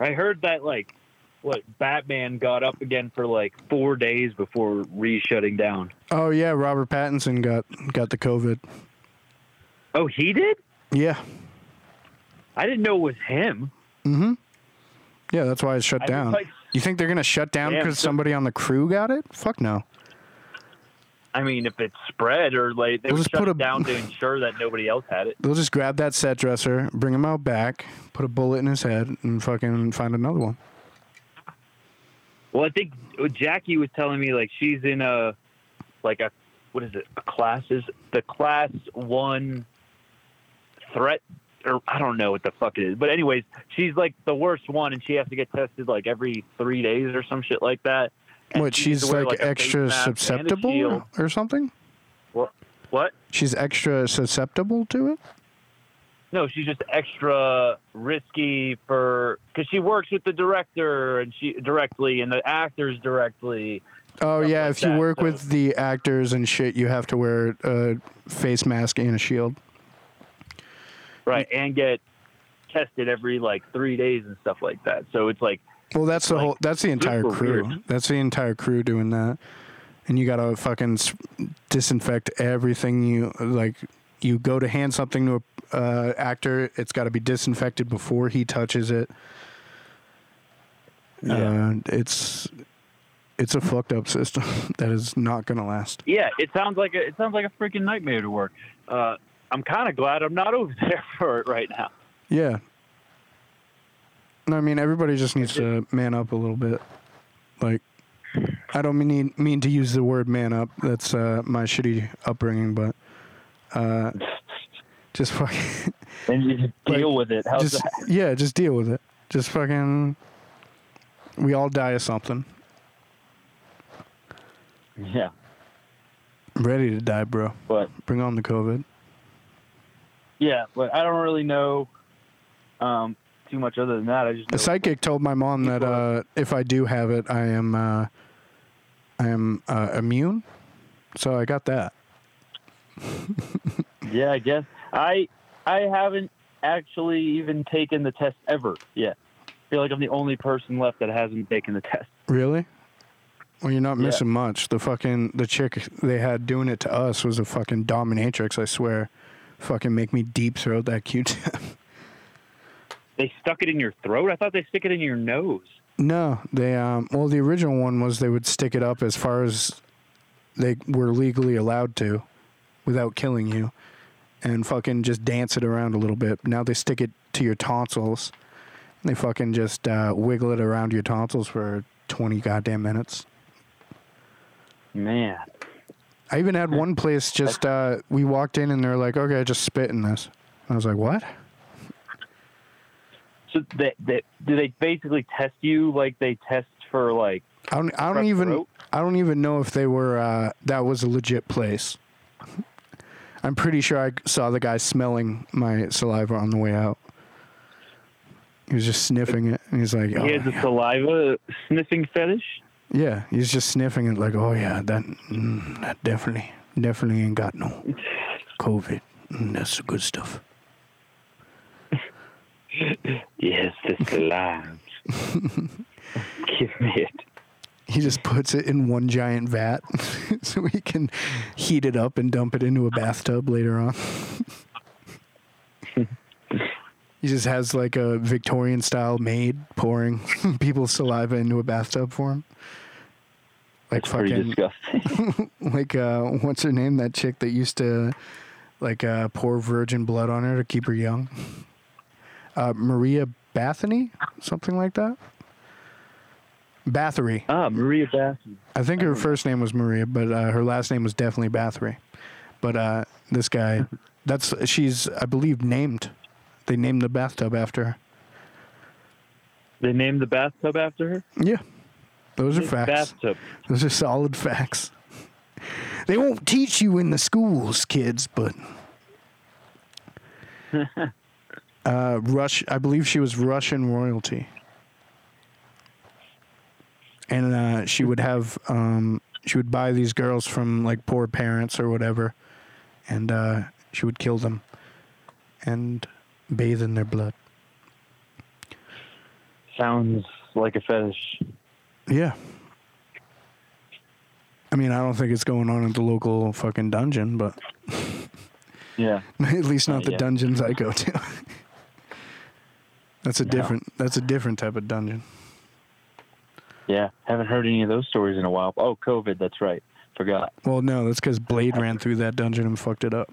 C: I heard that like what Batman got up again for like four days before re-shutting down.
B: Oh yeah, Robert Pattinson got got the COVID.
C: Oh, he did?
B: Yeah,
C: I didn't know it was him.
B: mm-hmm. Yeah, that's why it shut
C: I
B: down.
C: like-
B: you think they're gonna shut down because
C: so-
B: somebody on the crew got it? Fuck no.
C: I mean, if it's spread or like they
B: We'll
C: would
B: just
C: shut it
B: a-
C: down to ensure that nobody else had it.
B: They'll just grab that set dresser, bring him out back, put a bullet in his head, and fucking find another one.
C: Well, I think Jackie was telling me like she's in a like a what is it? A class is the class one threat or I don't know what the fuck it is. But anyways, she's like the worst one, and she has to get tested like every three days or some shit like that. And
B: what? She's
C: to wear,
B: like, extra
C: mask and a
B: susceptible or something?
C: What? What?
B: She's extra susceptible to it?
C: No, she's just extra risky for because she works with the director and she directly and the actors directly.
B: Oh yeah,
C: like
B: if you work
C: so-
B: with the actors and shit, you have to wear a face mask and a shield.
C: right and get tested every like three days and stuff like that so it's like
B: Well, that's the
C: Like,
B: whole. That's the entire crew.
C: weird.
B: That's the entire crew doing that, and you gotta fucking disinfect everything. You like, you go to hand something to a uh, actor, it's got to be disinfected before he touches it. Uh, it's it's a fucked up system that is not gonna last.
C: yeah it sounds like a it sounds like a freaking nightmare to work uh i'm kind of glad i'm not over there for it right now
B: Yeah. No, I mean everybody just needs to man up a little bit. Like, I don't mean mean to use the word man up. That's uh, my shitty upbringing, but uh, just fucking,
C: and you just
B: Like,
C: deal with it how's
B: just
C: that
B: yeah, just deal with it. Just fucking. We all die of something.
C: yeah
B: ready to die, bro.
C: but
B: Bring on the COVID.
C: yeah but i don't really know um too much other than that i just
B: A psychic told my mom that uh, if I do have it, I am uh, I am uh, immune. So I got that.
C: yeah i guess i i haven't actually even taken the test ever yet i feel like i'm the only person left that hasn't taken the test
B: Really? Well, you're not
C: Yeah.
B: missing much. The fucking the chick they had doing it to us was a fucking dominatrix. I swear. Fucking make me deep throat that Q-tip.
C: they stuck it in your throat i thought they stick it in your nose
B: no, they um. Well, the original one was they would stick it up as far as they were legally allowed to, without killing you, and fucking just dance it around a little bit. Now they stick it to your tonsils. They fucking just uh, wiggle it around your tonsils for twenty goddamn minutes.
C: man
B: I even had one place just uh, we walked in and they're like, "Okay, just spit in this." I was like, "What?"
C: So they, they do they basically test you like they test for like
B: I don't. I don't even.
C: throat?
B: I don't even know if they were. Uh, that was a legit place. I'm pretty sure I saw the guy smelling my saliva on the way out. He was just sniffing it, and he's like, "Oh,
C: he has a
B: yeah.
C: saliva sniffing fetish?
B: yeah." He's just sniffing it, like, "Oh yeah, that, mm, that definitely, definitely ain't got no COVID. Mm, that's the good stuff."
C: Yes, the saliva. Give me it.
B: He just puts it in one giant vat so he can heat it up and dump it into a bathtub later on. he just has like a Victorian style maid pouring people's saliva into a bathtub for him. Like
C: pretty
B: fucking
C: disgusting.
B: like uh what's her name? That chick that used to like uh pour virgin blood on her to keep her young. Uh Maria Bethany? Something like that. Bathory.
C: Ah, Maria Bathory.
B: I think her first name was Maria, but uh, her last name was definitely Bathory. But uh, this guy, that's she's I believe named. They named the bathtub after her.
C: They named the bathtub after her.
B: Yeah, those are facts.
C: Bathtub.
B: Those are solid facts. They won't teach you in the schools, kids, but uh, Rush. I believe she was Russian royalty, and uh, she would have um, she would buy these girls from like poor parents or whatever, and uh, she would kill them and bathe in their blood.
C: Sounds like a fetish.
B: Yeah. I mean, I don't think it's going on at the local fucking dungeon, but
C: Yeah.
B: at least not the dungeons I go to. that's a
C: No.
B: different. That's a different type of dungeon.
C: Yeah. Haven't heard any of those stories in a while. Oh, COVID. That's right. Forgot.
B: Well, no, that's because Blade ran through that dungeon and fucked it up.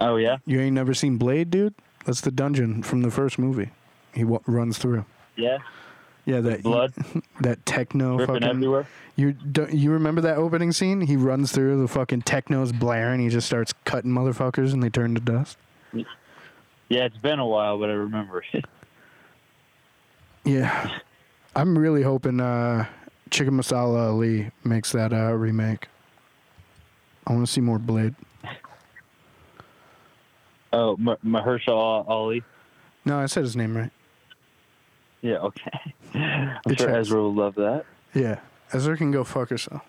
C: Oh yeah.
B: You ain't never seen Blade, dude? That's the dungeon from the first movie. He w- runs through.
C: Yeah.
B: Yeah, that
C: Blood
B: that techno
C: dripping
B: fucking.
C: everywhere.
B: You don't, you remember that opening scene? He runs through the fucking techno's blaring. He just starts cutting motherfuckers and they turn to dust.
C: Yeah, it's been a while, but I remember it.
B: Yeah, I'm really hoping uh, Chicken Masala Ali makes that uh, remake. I want to see more Blade.
C: Oh, M- Mahershala Ali.
B: No, I said his name right.
C: Yeah. Okay. I'm
B: It
C: sure
B: checks.
C: Ezra will love that.
B: Yeah, Ezra can go fuck herself.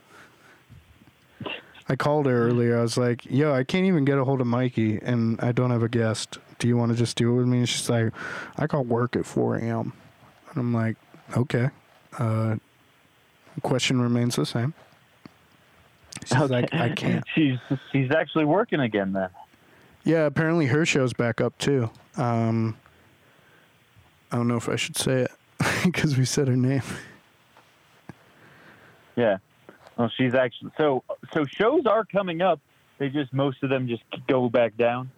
B: I called her earlier. I was like, "Yo, I can't even get a hold of Mikey, and I don't have a guest. Do you want to just do it with me?" And she's like, "I got work at 4 a.m." And I'm like, "Okay." Uh, question remains the same. She's like, "I can't."
C: She's she's actually working again then.
B: Yeah, apparently her show's back up too. Um, I don't know if I should say it because we said her name.
C: Yeah. Well, she's actually so so shows are coming up. They just most of them just go back down.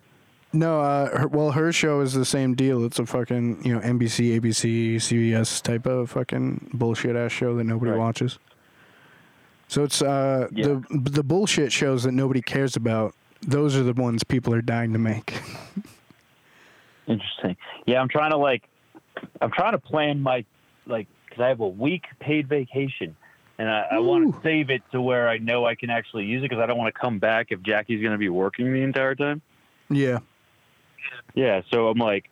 B: No, uh, her, well, her show is the same deal. It's a fucking you know NBC, ABC, CBS type of fucking bullshit ass show that nobody
C: Right.
B: watches. So it's uh,
C: Yeah.
B: the the bullshit shows that nobody cares about. Those are the ones people are dying to make.
C: Interesting. Yeah, I'm trying to like, I'm trying to plan my like because I have a week paid vacation, and I, I want to save it to where I know I can actually use it because I don't want to come back if Jackie's going to be working the entire time.
B: yeah,
C: Yeah, so I'm like,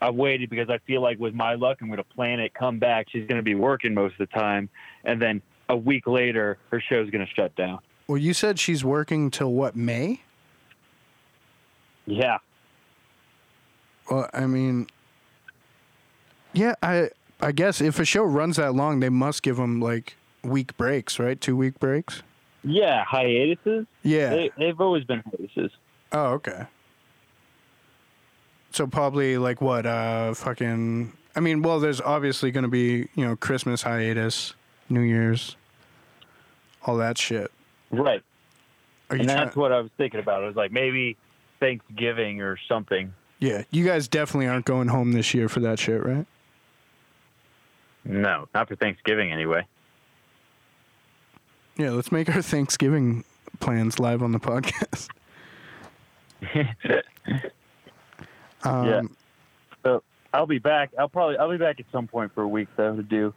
C: I've waited because I feel like with my luck, I'm going to plan it, come back. She's going to be working most of the time, and then a week later, her show's going to shut down.
B: well, you said she's working till what May?
C: Yeah,
B: Well, I mean, yeah, I I guess if a show runs that long, they must give them like week breaks, right? Two week breaks.
C: yeah, hiatuses.
B: Yeah.
C: They, they've always been hiatuses.
B: Oh, okay. So probably like what? Uh, fucking. I mean, well, there's obviously going to be you know Christmas hiatus, New Year's, all that shit.
C: Right.
B: Are you
C: and that's what I was thinking about. I was like, maybe Thanksgiving or something.
B: yeah, you guys definitely aren't going home this year for that shit, right?
C: No, not for Thanksgiving anyway.
B: Yeah, let's make our Thanksgiving plans live on the podcast. Um,
C: Yeah. So I'll be back. I'll probably I'll be back at some point for a week though to do.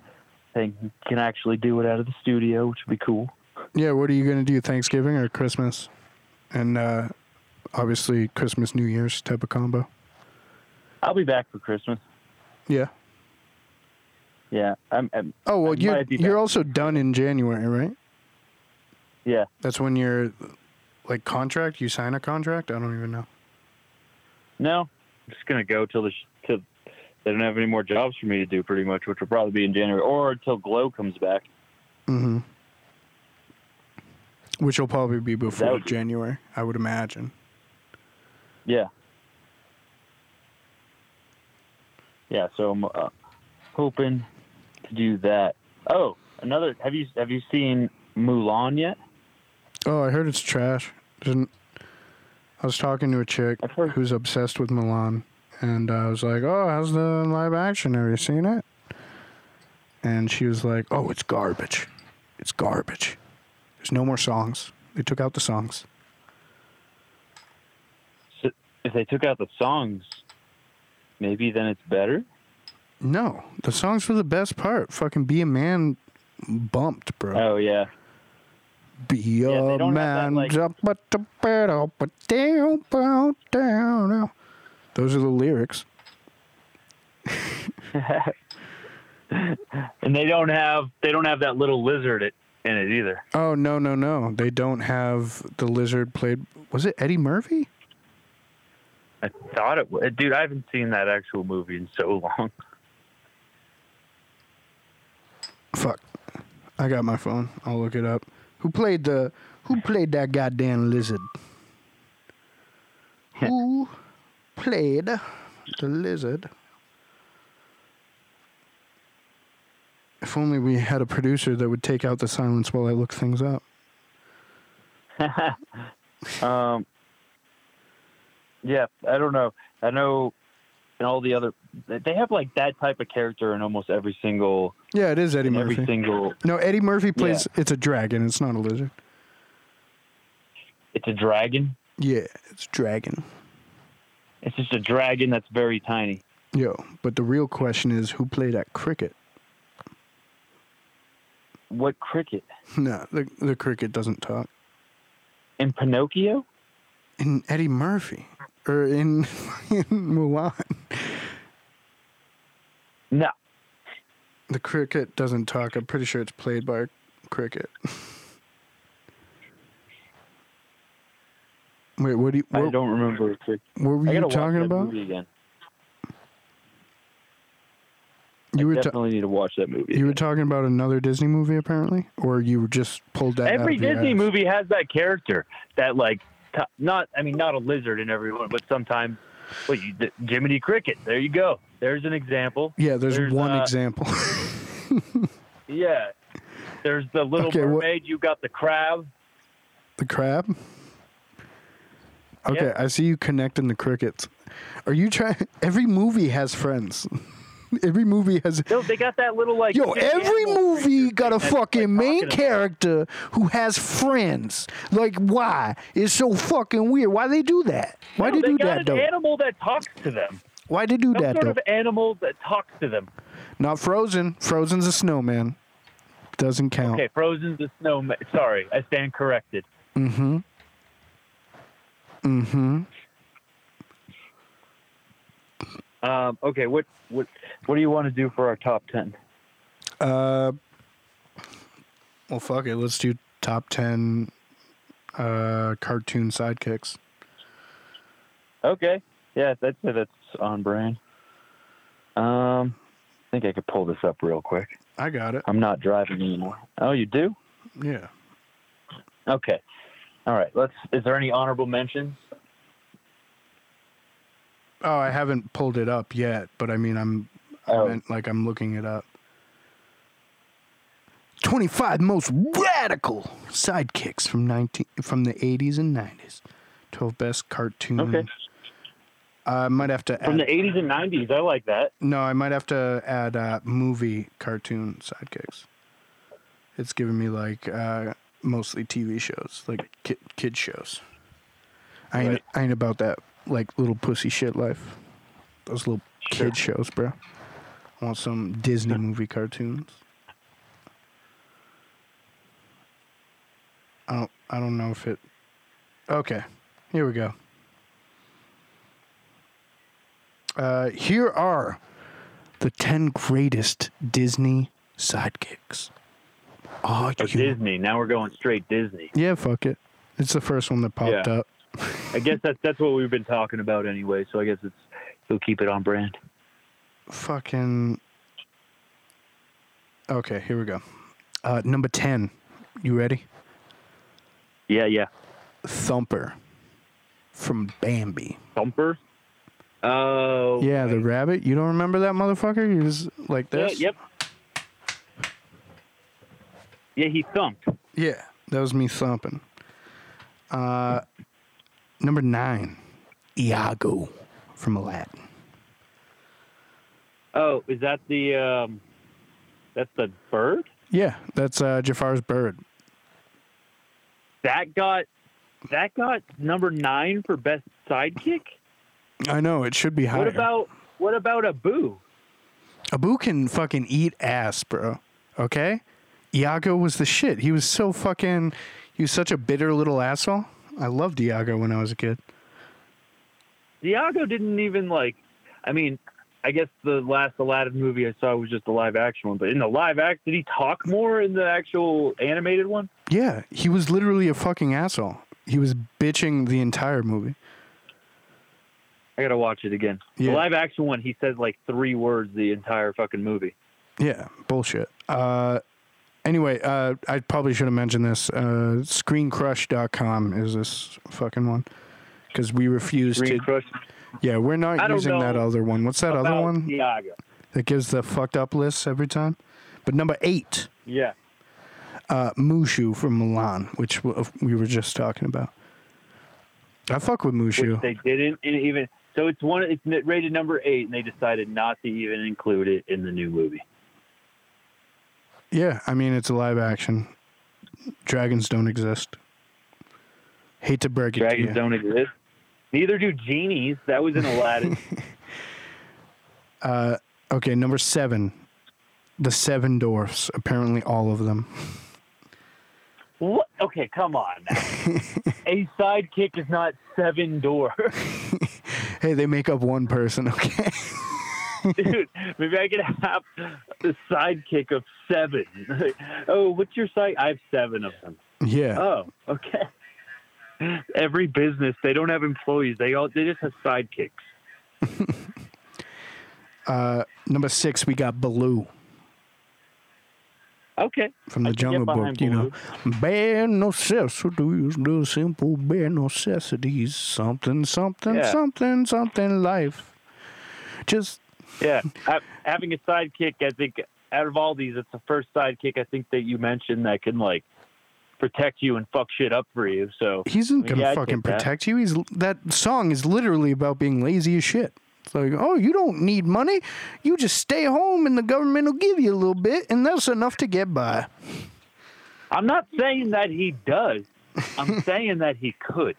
C: Think can actually do it out of the studio, which would be cool.
B: Yeah, what are you gonna do? Thanksgiving or Christmas? And uh, obviously Christmas, New Year's type of combo.
C: I'll be back for Christmas.
B: Yeah.
C: Yeah, I'm, I'm
B: Oh well,
C: I
B: you're you're also done in January, right?
C: yeah.
B: That's when you're like contract. You sign a contract. I don't even know.
C: No, just gonna go till the till they don't have any more jobs for me to do, pretty much, which will probably be in January or until Glow comes back.
B: Mm-hmm. Which will probably be before
C: be-
B: January, I would imagine.
C: Yeah. Yeah, so I'm uh, hoping to do that. Oh, another. Have you have you seen Mulan yet?
B: Oh, I heard it's trash. Didn't I was talking to a chick who's obsessed with Mulan, and I was like, "Oh, how's the live action? Have you seen it?" and she was like, "Oh, it's garbage. It's garbage. There's no more songs. They took out the songs."
C: So if they took out the songs, maybe then it's better.
B: No, the songs were the best part. Fucking "Be a Man" bumped, bro.
C: Oh yeah.
B: Be
C: they
B: a
C: don't that,
B: man,
C: like-.
B: Those are the lyrics.
C: And they don't have they don't have that little lizard in it either.
B: Oh no, no, no! They don't have the lizard played. Was it Eddie Murphy?
C: I thought it was. Dude, I haven't seen that actual movie in so long.
B: Fuck. I got my phone. I'll look it up. Who played the who played that goddamn lizard? who played the lizard? If only we had a producer that would take out the silence while I look things up.
C: Um, yeah, I don't know. I know in all the other, they have like that type of character in almost every single,
B: Yeah, it is Eddie
C: in every
B: Murphy.
C: single.
B: No, Eddie Murphy plays. It's a dragon. It's not a lizard.
C: It's a dragon.
B: Yeah, it's dragon.
C: It's just a dragon that's very tiny.
B: Yo, but the real question is who played that cricket?
C: What cricket
B: No, the the cricket doesn't talk.
C: in Pinocchio?
B: in Eddie Murphy or in, in Mulan.
C: No,
B: The cricket doesn't talk. I'm pretty sure it's played by a cricket. Wait, what do you?
C: I
B: What,
C: don't remember.
B: what were you talking about?
C: again.
B: You
C: I
B: were ta-
C: definitely need to watch that movie.
B: you were talking about another Disney movie apparently, or you were just pulled that. out
C: Every Disney movie has that character that like t- not I mean not a lizard in every one, but sometimes well, you, d- Jiminy Cricket. There you go. There's an example.
B: Yeah, there's,
C: There's,
B: one
C: uh,
B: example.
C: Yeah. There's the Little
B: Okay,
C: Mermaid. You got the crab.
B: the crab. Okay,
C: Yeah.
B: I see you connecting the crickets. Are you trying? Every movie has friends. Every movie has
C: No, they got that little like.
B: Yo, every movie got a
C: that's, like,
B: fucking main character who has friends. Like, why? It's so fucking weird. Why they do that? Why
C: No,
B: they do
C: got
B: that
C: an
B: though?
C: animal that talks to them.
B: Why they do
C: Some
B: that
C: sort
B: though?
C: of animal that talks to them.
B: Not Frozen. Frozen's a snowman. Doesn't count.
C: Okay, Frozen's a snowman. Sorry, I stand corrected.
B: Mm-hmm. Mm-hmm.
C: Um, okay, what what what do you want to do for our top ten?
B: Uh. Well, fuck it. Let's do top ten uh cartoon sidekicks.
C: Okay, yeah, that's that's on brand. Um, I think I could pull this up real quick.
B: I got it.
C: I'm not driving anymore. Oh, you do?
B: Yeah.
C: Okay. All right. Let's. Is there any honorable mentions?
B: Oh, I haven't pulled it up yet, but I mean, I'm, I
C: Oh.
B: meant like I'm looking it up. 25 most radical sidekicks from 19 from the 80s and 90s. 12 best cartoon.
C: Okay.
B: I might have to add, From
C: the 80s and 90s, I like that.
B: No, I might have to add uh, movie cartoon sidekicks. It's giving me like uh, mostly TV shows, like kid, kid shows. I ain't,
C: Right.
B: I ain't about that like little pussy shit life. Those little
C: Sure.
B: kid shows, bro. I want some Disney movie cartoons. I don't. I don't know if it. Okay, here we go. Uh, here are the 10 greatest Disney sidekicks. Oh,
C: Oh. Disney. Now we're going straight Disney.
B: Yeah, fuck it. It's the first one that popped
C: Yeah.
B: up.
C: I guess that's that's what we've been talking about anyway. So I guess it's we'll keep it on brand.
B: Fucking. Okay, here we go. Uh, number 10. You ready?
C: Yeah, yeah.
B: Thumper from Bambi.
C: Thumper. Oh.
B: Yeah, the rabbit. You don't remember that motherfucker? He was like this.
C: Yeah, yep. Yeah, he thumped.
B: Yeah, that was me thumping. Uh, number nine, Iago from Aladdin.
C: Oh, is that the um That's the bird.
B: Yeah, that's uh, Jafar's bird.
C: That got that got number nine for best sidekick.
B: I know it should be higher.
C: What about what about Abu?
B: Abu can fucking eat ass, bro. Okay, Iago was the shit. He was so fucking. He was such a bitter little asshole. I loved Iago when I was a kid.
C: Diago didn't even like. I mean, I guess the last Aladdin movie I saw was just a live action one. But in the live act, did he talk more in the actual animated one?
B: Yeah, he was literally a fucking asshole. He was bitching the entire movie.
C: I gotta watch it again.
B: Yeah.
C: The live action one, he says like three words the entire fucking movie.
B: Yeah, bullshit. Uh, anyway, uh, I probably should have mentioned this. Uh, ScreenCrush.com is this fucking one because we refuse
C: Green
B: to.
C: Crush.
B: Yeah, we're not using that other one. What's that other one
C: Diago.
B: that gives the fucked up lists every time? But number eight,
C: Yeah.
B: uh, Mushu from Mulan, which we were just talking about. I fuck with Mushu.
C: Which they didn't even. So it's one. It's rated number eight, and they decided not to even include it in the new movie.
B: Yeah, I mean it's a live action. Dragons don't exist. Hate to break it to
C: Dragons don't exist. Neither do genies. That was in Aladdin.
B: Uh, okay, number seven, the Seven Dwarfs. Apparently, all of them.
C: what? Okay, come on. A sidekick is not seven doors.
B: Hey, they make up one person. Okay.
C: Dude, maybe I could have the sidekick of seven. oh, what's your side? I have seven of them.
B: yeah.
C: Oh, okay. Every business, they don't have employees. They all they just have sidekicks.
B: Uh, number six, we got Baloo
C: Okay.
B: from the
C: I
B: Jungle Book. You know, bare necessities, the simple bare necessities. Something, something,
C: Yeah.
B: something, something. Life. Just
C: Yeah, having a sidekick, I think out of all these, it's the first sidekick I think that you mentioned that can like protect you and fuck shit up for you. So
B: He isn't gonna
C: Yeah,
B: fucking
C: take that.
B: protect you. He's that song is literally about being lazy as shit. It's like, oh, you don't need money. You just stay home, and the government will give you a little bit, and that's enough to get by.
C: I'm not saying that he does. I'm saying that he could.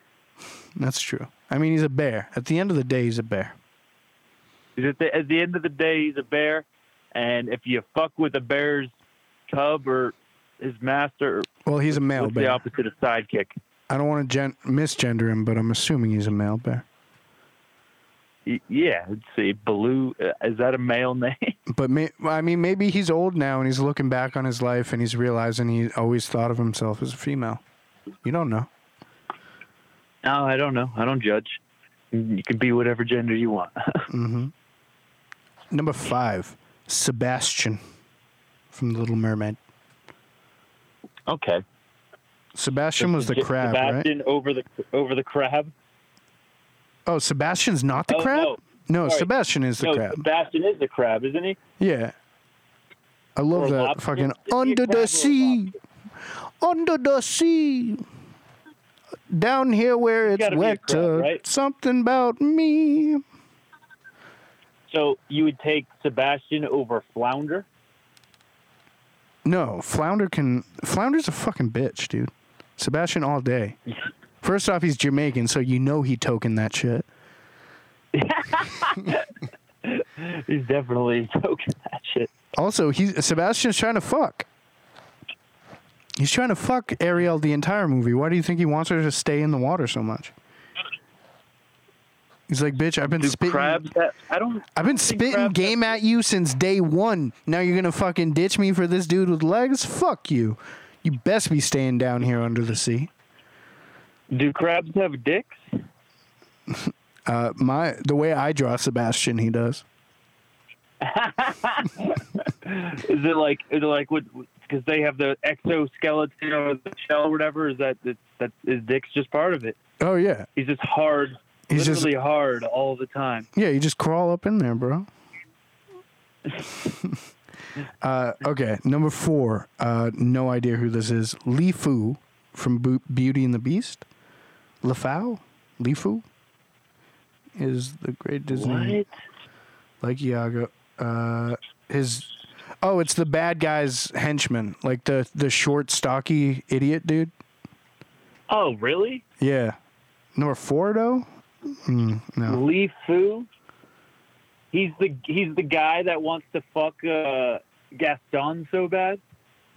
B: That's true. I mean, he's a bear. At the end of the day, he's a bear.
C: At the, at the end of the day, he's a bear, and if you fuck with a bear's cub or his master,
B: Well, he's a male
C: what's the opposite of sidekick?
B: I don't want to gen- misgender him, but I'm assuming he's a male bear.
C: Yeah, let's see, Baloo. Uh, is that a male name?
B: But may- I mean, maybe he's old now and he's looking back on his life and he's realizing he always thought of himself as a female. You don't know.
C: no, I don't know. I don't judge. You can be whatever gender you want.
B: hmm Number five, Sebastian from The Little Mermaid.
C: okay.
B: Sebastian was the crab, right?
C: Sebastian over the over the crab.
B: Oh, Sebastian's not the
C: Oh,
B: crab?
C: no.
B: No, Sebastian is the
C: no,
B: crab.
C: Sebastian is the crab, isn't he?
B: Yeah. I love
C: Or
B: that fucking
C: Is he a
B: under the sea. Under the sea. Down here where
C: it's,
B: it's
C: gotta be a
B: wet.
C: crab, right?
B: Something about me.
C: So you would take Sebastian over Flounder?
B: No, Flounder can. Flounder's a fucking bitch, dude. Sebastian all day. First off, he's Jamaican, so you know he token that shit.
C: He's definitely token that shit.
B: Also, he's Sebastian's trying to fuck. He's trying to fuck Ariel the entire movie. Why do you think he wants her to stay in the water so much? He's like, bitch, I've been
C: Do
B: spitting.
C: crabs I don't
B: I've been spitting game at you since day one. Now you're gonna fucking ditch me for this dude with legs? Fuck you. You best be staying down here under the sea.
C: Do crabs have dicks?
B: Uh, my the way I draw Sebastian, he does.
C: Is it like is it like what because they have the exoskeleton or the shell or whatever? Is that that, that his dick's just part of it?
B: Oh yeah,
C: He's just hard,
B: He's just-
C: literally hard all the time.
B: yeah. You just crawl up in there, bro. uh, okay, number four. Uh, no idea who this is. Li Fu from Bo- Beauty and the Beast. LeFou, Li Fu is the great Disney.
C: What?
B: like Iago. Uh, his Oh, it's the bad guy's henchman, like the the short, stocky idiot dude.
C: Oh, really?
B: Yeah, Norfordo. Mm, no,
C: Lee Fu. He's the he's the guy that wants to fuck uh, Gaston so bad.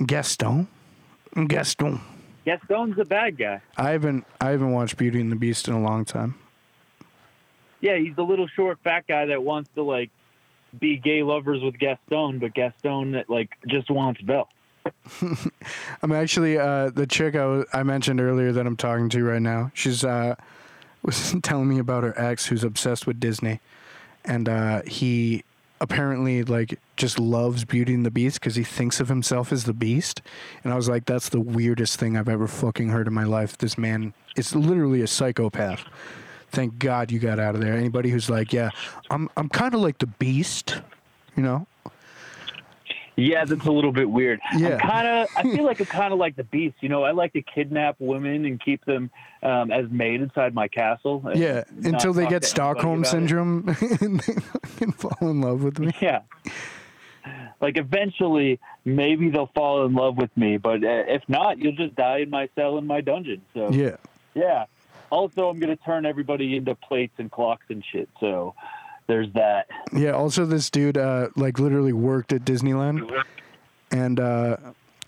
B: Gaston. Gaston.
C: Gaston's the bad guy.
B: I haven't I haven't watched Beauty and the Beast in a long time.
C: Yeah, he's the little short fat guy that wants to like be gay lovers with Gaston, but Gaston that like just wants Belle.
B: I'm actually uh, the chick I, I mentioned earlier that I'm talking to right now. She's uh, was telling me about her ex who's obsessed with Disney, and uh, he apparently like just loves Beauty and the Beast because he thinks of himself as the Beast. And I was like, that's the weirdest thing I've ever fucking heard in my life. This man is literally a psychopath. Thank God you got out of there. Anybody who's like, yeah, I'm I'm kind of like the Beast, you know?
C: Yeah, that's a little bit weird.
B: Yeah.
C: kind of. I feel like I'm kind of like the Beast. You know, I like to kidnap women and keep them um, as maid inside my castle.
B: Yeah, until they get Stockholm
C: it.
B: syndrome and they fucking fall in love with me.
C: Yeah. Like eventually, maybe they'll fall in love with me, but uh, if not, you'll just die in my cell in my dungeon. So
B: Yeah.
C: yeah. Also, I'm gonna turn everybody into plates and clocks and shit. So there's that.
B: Yeah. Also, this dude, uh, like, literally worked at Disneyland, and uh,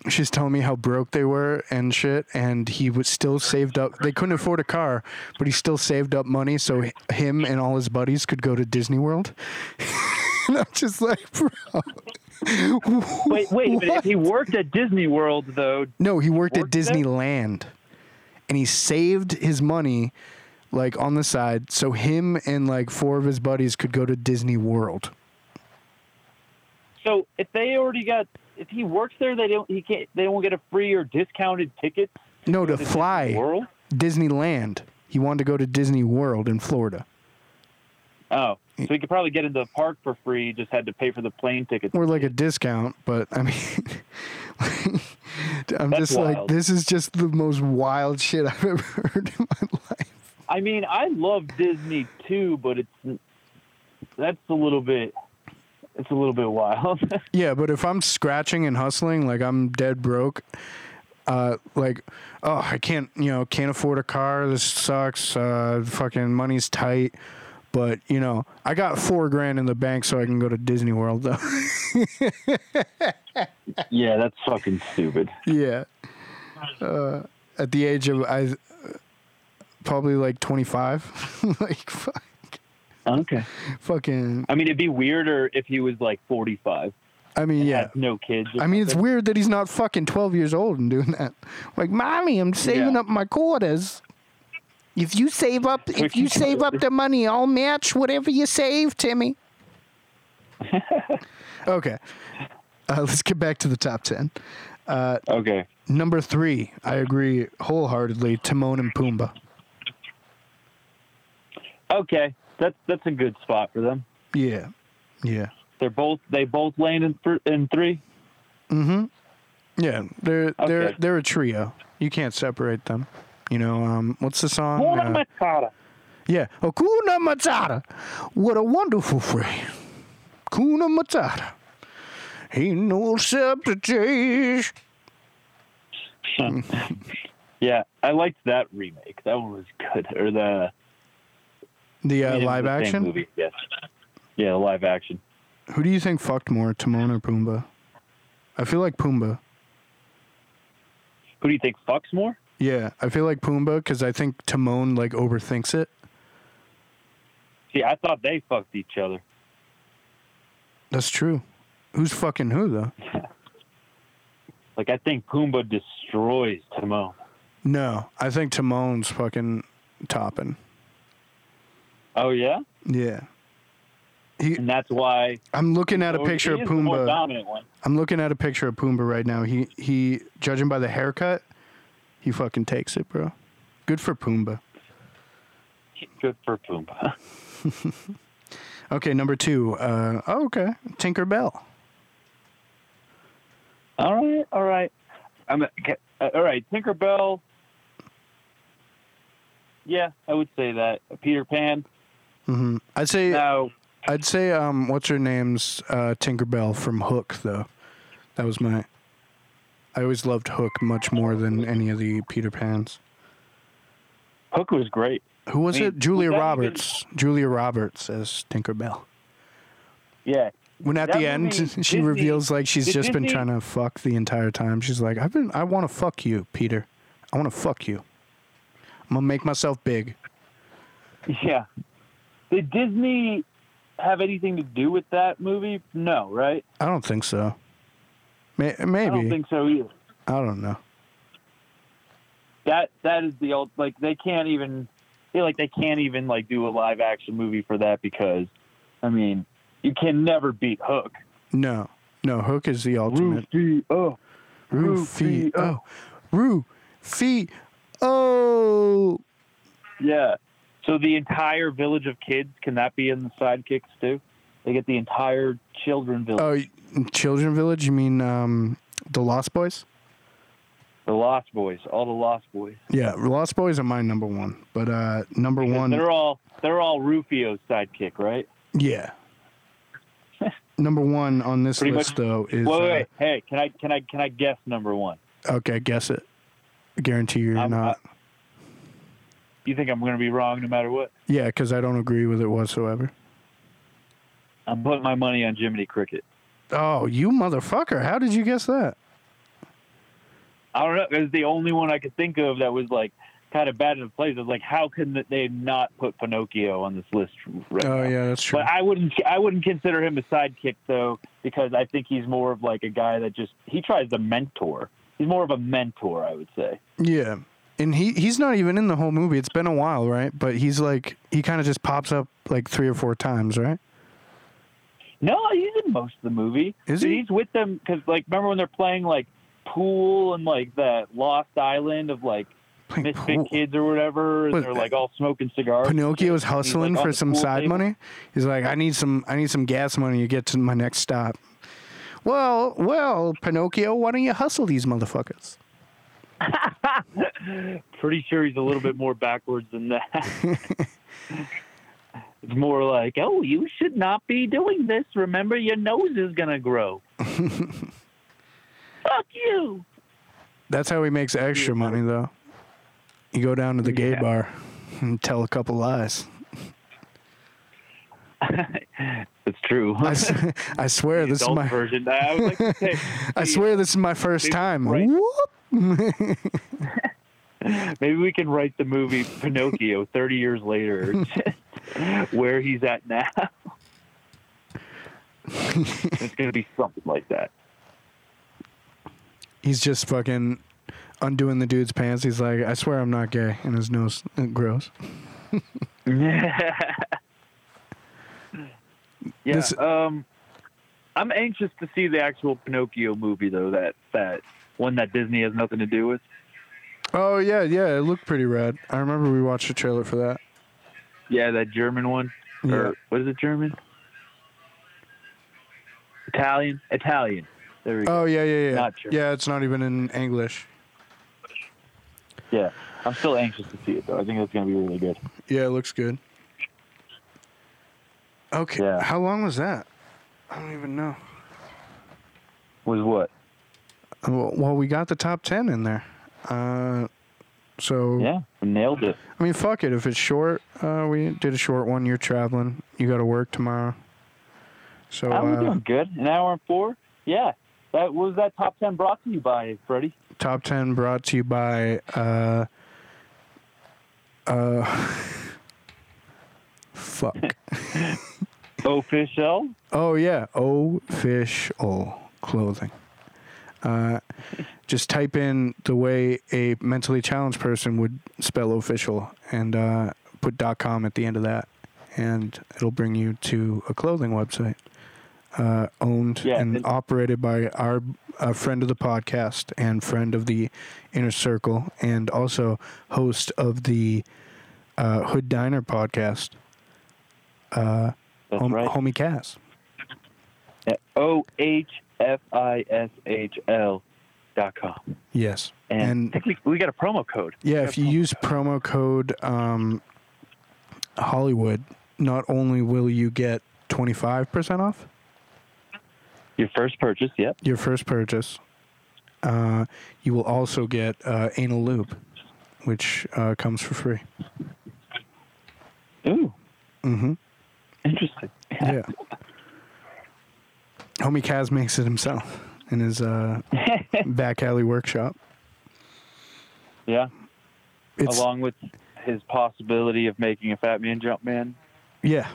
B: she's telling me how broke they were and shit. And he was still saved up. They couldn't afford a car, but he still saved up money so h- him and all his buddies could go to Disney World. and I'm just like, bro.
C: Wait, wait. But if he worked at Disney World, though,
B: No, he worked,
C: Worked
B: at
C: there?
B: Disneyland, and he saved his money, like on the side, so him and like four of his buddies could go to Disney World.
C: so if they already got, if he works there, they don't. He can't. They won't get a free or discounted ticket.
B: No, to
C: Disney
B: fly
C: World.
B: Disneyland. He wanted to go to Disney World in Florida.
C: Oh, so he could probably get into the park for free. Just had to pay for the plane ticket.
B: Or like a discount, but I mean, I'm
C: That's
B: just like, this is just the most wild shit I've ever heard in my life.
C: I mean, I love Disney too, but it's that's a little bit. It's a little bit wild.
B: Yeah, but if I'm scratching and hustling, like I'm dead broke, uh, like, oh, I can't, you know, can't afford a car. This sucks. Uh, fucking money's tight. But you know, I got four grand in the bank, so I can go to Disney World. Though.
C: yeah, that's fucking stupid.
B: yeah. Uh, at the age of I, probably like 25. like, fuck,
C: Okay.
B: fucking.
C: I mean, it'd be weirder if he was like 45.
B: I mean, yeah.
C: No kids.
B: I mean, it's weird that he's not fucking 12 years old and doing that. Like, mommy, I'm saving
C: Yeah.
B: up my quarters. If you save up, if you save up the money, I'll match whatever you save, Timmy. okay. Uh, let's get back to the top 10.
C: Okay.
B: Number three, I agree wholeheartedly Timon and Pumbaa.
C: Okay. That's that's a good spot for them.
B: Yeah. Yeah.
C: They're both they both land in th- in three.
B: Yeah. They're, they're, they're a trio. You can't separate them. You know, um, what's the song? Uh, Yeah. Oh, Kuna Matata. What a wonderful phrase. Kuna Matata. Ain't no substitute.
C: Yeah, I liked that remake. That one was good. Or the
B: The uh,
C: mean, it was
B: live
C: the
B: action?
C: movie. Yes. Yeah, the live action.
B: Who do you think fucked more, Timon or Pumbaa? I feel like Pumbaa.
C: Who do you think fucks more?
B: Yeah, I feel like Pumbaa because I think Timon like overthinks it.
C: See, I thought they fucked each other.
B: That's true. Who's fucking who though?
C: Like I think Pumbaa destroys Timon.
B: No, I think Timon's fucking topping.
C: Oh yeah,
B: Yeah. He,
C: and that's why
B: I'm looking at a picture of
C: is the more
B: Pumbaa.
C: dominant one.
B: I'm looking at a picture of Pumbaa right now. He he judging by the haircut, he fucking takes it, bro. Good for Pumbaa.
C: Good for Pumbaa.
B: Okay, number two. Uh, oh, okay, Tinker Bell.
C: all right, all right. I'm okay, uh, all right. Tinkerbell. Yeah, I would say that. Peter Pan.
B: Hmm I'd say
C: Now,
B: I'd say um, what's her name's uh, Tinker Bell from Hook though. That was my. I always loved Hook much more than any of the Peter Pans.
C: Hook was great.
B: Who was
C: I mean,
B: it? Julia Roberts. Julia Roberts as Tinkerbell.
C: Yeah.
B: When at
C: That
B: the end she
C: Disney-
B: reveals like she's just been trying to fuck the entire time. She's like, I've been I want to fuck you, Peter. I want to fuck you. I'm gonna make myself big.
C: Yeah. Did Disney have anything to do with that movie? No, right?
B: I don't think so. May- Maybe.
C: I don't think so either.
B: I don't know.
C: That that is the old like they can't even feel like they can't even like do a live action movie for that because I mean you can never beat Hook.
B: No. No, Hook is the ultimate.
C: Rufio.
B: Rufio.
C: Rufio.
B: Oh.
C: Yeah. So the entire village of kids can that be in the sidekicks too? They get the entire children village,
B: Oh, Children Village? You mean um, the Lost Boys?
C: the Lost Boys, all the Lost Boys.
B: Yeah, Lost Boys are my number one. But uh, number
C: Because
B: one,
C: They're all they're all Rufio's sidekick, right?
B: yeah. number one on this
C: Pretty
B: list
C: much-
B: though is
C: wait, wait,
B: uh.
C: Hey, can I can I can I guess number one?
B: okay. Guess it. I guarantee you're
C: I'm-
B: not.
C: You think I'm going to be wrong no matter what?
B: yeah, because I don't agree with it whatsoever.
C: I'm putting my money on Jiminy Cricket.
B: Oh, you motherfucker! How did you guess that?
C: I don't know. It was the only one I could think of that was like kind of bad in the place. I was like, how can they not put Pinocchio on this list? Right
B: Oh
C: now?
B: yeah, that's true.
C: But I wouldn't. I wouldn't consider him a sidekick though, because I think he's more of like a guy that just he tries to mentor. He's more of a mentor, I would say.
B: Yeah. And he he's not even in the whole movie. It's been a while, right? But he's like he kind of just pops up like three or four times, right?
C: No, he's in most of the movie.
B: Is he?
C: He's with them because, like, remember when they're playing like pool and like that Lost Island of like misfit
B: pool.
C: kids or whatever, and
B: But,
C: they're uh, like all smoking cigars.
B: Pinocchio's
C: He's, like,
B: hustling for some side
C: table.
B: money. He's like, I need some I need some gas money to get to my next stop. Well, well, Pinocchio, why don't you hustle these motherfuckers?
C: Pretty sure he's a little bit more backwards than that. it's more like, oh, you should not be doing this. Remember, your nose is gonna grow. Fuck you.
B: That's how he makes extra money, though. You go down to the gay
C: Yeah.
B: bar and tell a couple lies.
C: It's true.
B: I, s- I swear
C: The
B: this is my.
C: version. I would like to
B: I swear this is my first time.
C: right.
B: Whoop.
C: Maybe we can write the movie Pinocchio 30 years later, where he's at now. it's going to be something like that.
B: He's just fucking undoing the dude's pants. He's like, I swear I'm not gay, and his nose uh, grows.
C: yeah.
B: This-
C: um, I'm anxious to see the actual Pinocchio movie, though. That that one that Disney has nothing to do with.
B: Oh yeah, yeah, it looked pretty rad. I remember we watched the trailer for that.
C: Yeah, that German one.
B: Yeah.
C: Or what is it? German? Italian? Italian. There we go.
B: Oh yeah, yeah, yeah.
C: Not sure.
B: Yeah, it's not even in English.
C: Yeah, I'm still anxious to see it though. I think it's going to be really good.
B: Yeah, it looks good. Okay,
C: Yeah.
B: how long was that? I don't even know.
C: Was what?
B: Well, we got the top ten in there. Uh, so
C: Yeah, nailed it.
B: I mean, fuck it. If it's short, uh, we did a short one. You're traveling. You got to work tomorrow. So
C: are we
B: uh,
C: doing? Good. An hour and four. Yeah. That was that top ten brought to you by Freddie.
B: top ten brought to you by uh, uh, fuck.
C: Official.
B: Oh yeah, official clothing. Uh, just type in the way a mentally challenged person would spell official and uh, put .com at the end of that, and it'll bring you to a clothing website uh, owned
C: Yeah,
B: and operated by our friend of the podcast and friend of the inner circle, and also host of the uh, Hood Diner podcast. Uh, hom-
C: right.
B: homie Cass.
C: O H F I S H L dot com.
B: Yes.
C: And,
B: And-
C: we, we got a promo code.
B: Yeah, if you
C: promo
B: use
C: code.
B: promo code um, Hollywood, not only will you get 25% off,
C: Your first purchase, yep.
B: your first purchase, uh, you will also get uh, anal lube, which uh, comes for free.
C: Ooh,
B: Mm-hmm.
C: interesting.
B: Yeah. Homie Kaz makes it himself in his uh, back alley workshop.
C: Yeah,
B: It's
C: along with his possibility of making a Fat Man Jump Man.
B: yeah.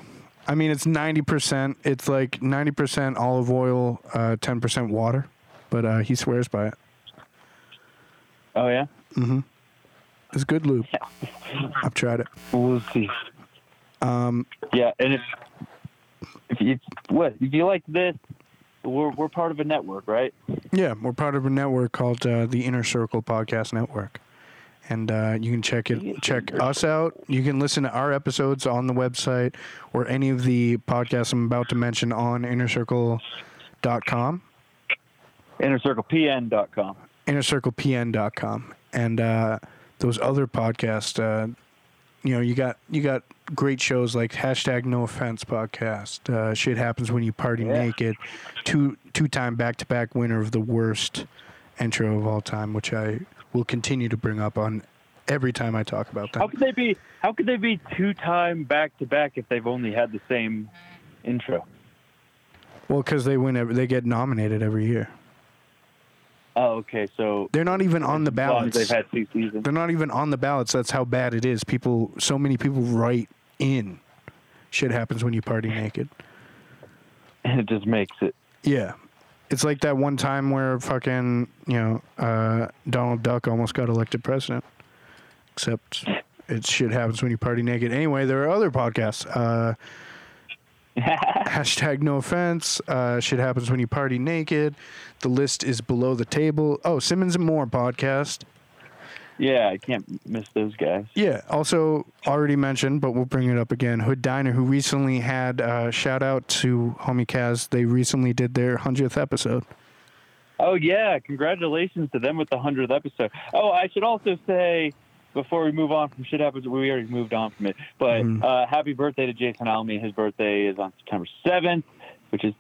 B: I mean, it's ninety percent. It's like ninety percent olive oil, uh, ten percent water, but uh, he swears by it.
C: Oh yeah, Mm hmm.
B: It's good lube. I've tried it.
C: we'll see.
B: Um,
C: Yeah, and if if you what if you like this, we're we're part of a network, right?
B: Yeah, we're part of a network called uh, the Inner Circle Podcast Network, and uh, you can check it. Check us out. You can listen to our episodes on the website or any of the podcasts I'm about to mention on InnerCircle.com,
C: InnerCirclePN.com.
B: InnerCirclePN.com, and uh, those other podcasts. Uh, you know, you got you got great shows like hashtag No Offense podcast. Uh, Shit happens when you party
C: Yeah.
B: naked. Two two time back to back winner of the worst intro of all time, which I will continue to bring up on every time I talk about
C: that.
B: How
C: could they be? How could they be two time back to back if they've only had the same intro?
B: Well, because they win, every, they get nominated every year.
C: Oh, okay. So
B: They're not even on the ballots.
C: they've had two seasons.
B: They're not even on the ballots. That's how bad it is. People, so many people write in. Shit happens when you party naked.
C: And it just makes it.
B: Yeah. It's like that one time where fucking, you know, uh, Donald Duck almost got elected president. Except it shit happens when you party naked. Anyway, there are other podcasts. Uh, hashtag no offense. Uh, shit happens when you party naked. The list is below the table. Oh, Simmons and More podcast.
C: Yeah, I can't miss those guys.
B: Yeah. Also, already mentioned, but we'll bring it up again. Hood Diner, who recently had uh, shout out to Homie Kaz. They recently did their hundredth episode.
C: Oh yeah, congratulations to them with the hundredth episode. Oh, I should also say before we move on from shit happens, we already moved on from it. But
B: Mhm.
C: uh, happy birthday to Jason Almy. His birthday is on September seventh, which is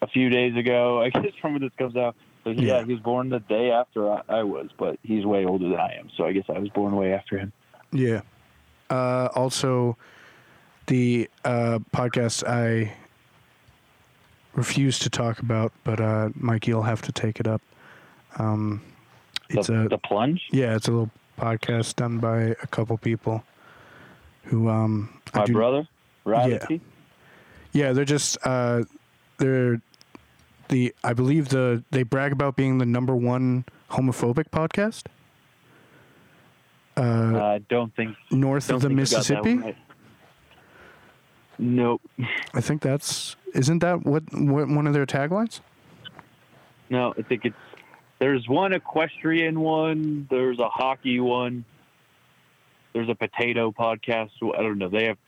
C: a few days ago. I guess from when this comes out. So he,
B: Yeah.
C: yeah, he was born the day after I, I was, but he's way older than I am. So I guess I was born way after him.
B: Yeah. Uh, also, the uh, podcast I refuse to talk about, but uh, you'll have to take it up. Um, it's
C: the,
B: a
C: the plunge.
B: yeah, it's a little podcast done by a couple people who um
C: My
B: do-
C: brother, Radity.
B: Yeah, they're just uh, they're the I believe the they brag about being the number one homophobic podcast uh,
C: I don't think
B: north
C: don't
B: of the
C: think you got that
B: Mississippi.
C: right. Nope.
B: I think that's isn't that what, what one of their taglines?
C: No, I think it's there's one equestrian one, there's a hockey one, there's a potato podcast. I don't know. They have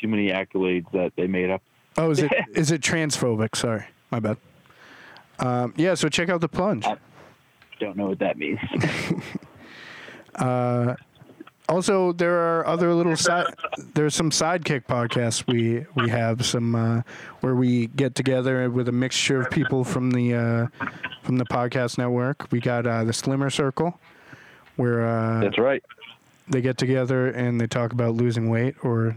C: too many accolades that they made up.
B: Oh, is it is it transphobic? Sorry, my bad. Um, yeah, so check out the plunge.
C: Don't know what that means.
B: Uh, also, there are other little side. There's some sidekick podcasts we we have some uh, where we get together with a mixture of people from the uh, from the podcast network. We got uh, the Slimmer Circle, where uh,
C: That's right.
B: they get together and they talk about losing weight, or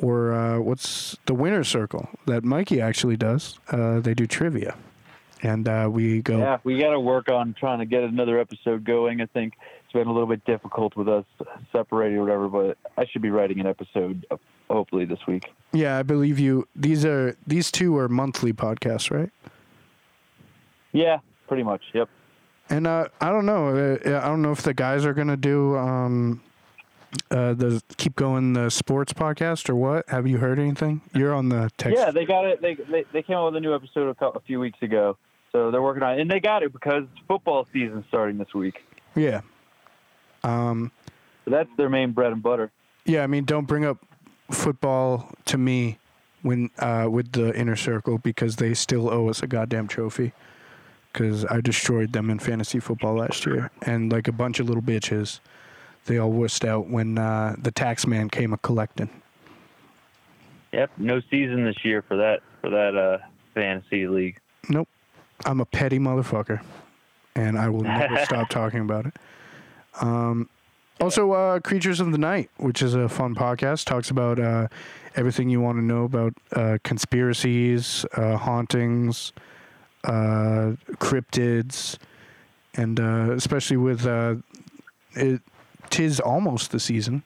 B: or uh, what's the Winner Circle that Mikey actually does. Uh, they do trivia, and uh, we go.
C: Yeah, we got to work on trying to get another episode going. I think it's been a little bit difficult with us separating or whatever, but I should be writing an episode hopefully this week.
B: Yeah, I believe you. These are these two are monthly podcasts, right?
C: Yeah, pretty much. Yep.
B: And uh, I don't know. Uh, I don't know if the guys are gonna do um, uh, the keep going the sports podcast or what. Have you heard anything? You're on the text.
C: Yeah, they got it. They, they they came out with a new episode a, couple, a few weeks ago, so they're working on it, and they got it because football season's starting this week.
B: yeah. Um,
C: So that's their main bread and butter.
B: yeah. I mean, don't bring up football to me when uh, with the inner circle because they still owe us a goddamn trophy. Because I destroyed them in fantasy football last year, and like a bunch of little bitches, they all wussed out when uh, the tax man came a collecting.
C: Yep, no season this year for that for that uh fantasy league.
B: Nope. I'm a petty motherfucker, and I will never stop talking about it. Um, also, uh, Creatures of the Night, which is a fun podcast, talks about uh, everything you want to know about uh, conspiracies, uh, hauntings, uh, cryptids, and uh, especially with uh, it, tis almost the season.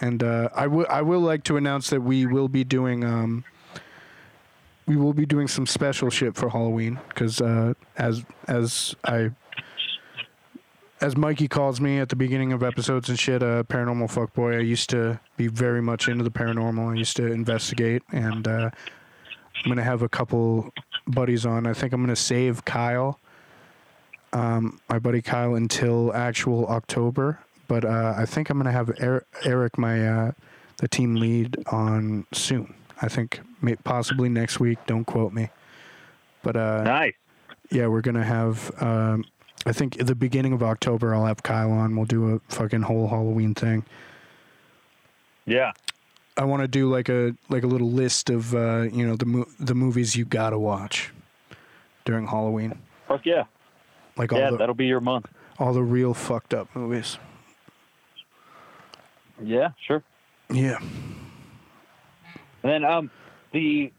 B: And uh, I will I will like to announce that we will be doing um, we will be doing some special shit for Halloween because uh, as as I as Mikey calls me at the beginning of episodes and shit, uh, paranormal fuckboy. I used to be very much into the paranormal. I used to investigate, and uh, I'm gonna have a couple buddies on. I think I'm gonna save Kyle, um, my buddy Kyle, until actual October. But uh, I think I'm gonna have Er- Eric, my uh, the team lead, on soon. I think may- possibly next week. Don't quote me. But uh,
C: Nice.
B: yeah, we're gonna have. Um, I think at the beginning of October, I'll have Kyle on. We'll do a fucking whole Halloween thing.
C: Yeah.
B: I want to do like a like a little list of uh, you know the mo- the movies you gotta watch during Halloween,
C: Fuck yeah.
B: like all
C: Yeah,
B: the
C: that'll be your month.
B: all the real fucked up movies.
C: Yeah, sure.
B: Yeah,
C: And then um, the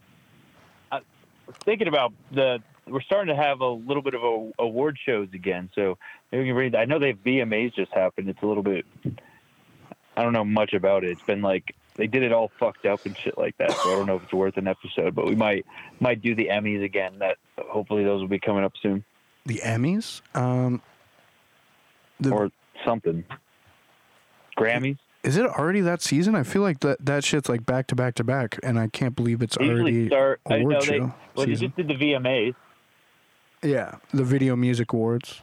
C: was thinking about the we're starting to have a little bit of a, award shows again. So maybe we can read. I know they VMAs just happened. It's a little bit. I don't know much about it. It's been like they did it all fucked up and shit like that. So I don't know if it's worth an episode, but we might might do the Emmys again. That hopefully those will be coming up soon
B: the Emmys. Um, the,
C: or something. Grammys.
B: Is it already that season? I feel like that that shit's like back to back to back, and I can't believe it's
C: They
B: already
C: start. I
B: award
C: know they.
B: show
C: Well, they
B: season.
C: just did the VMAs,
B: Yeah, the Video Music Awards.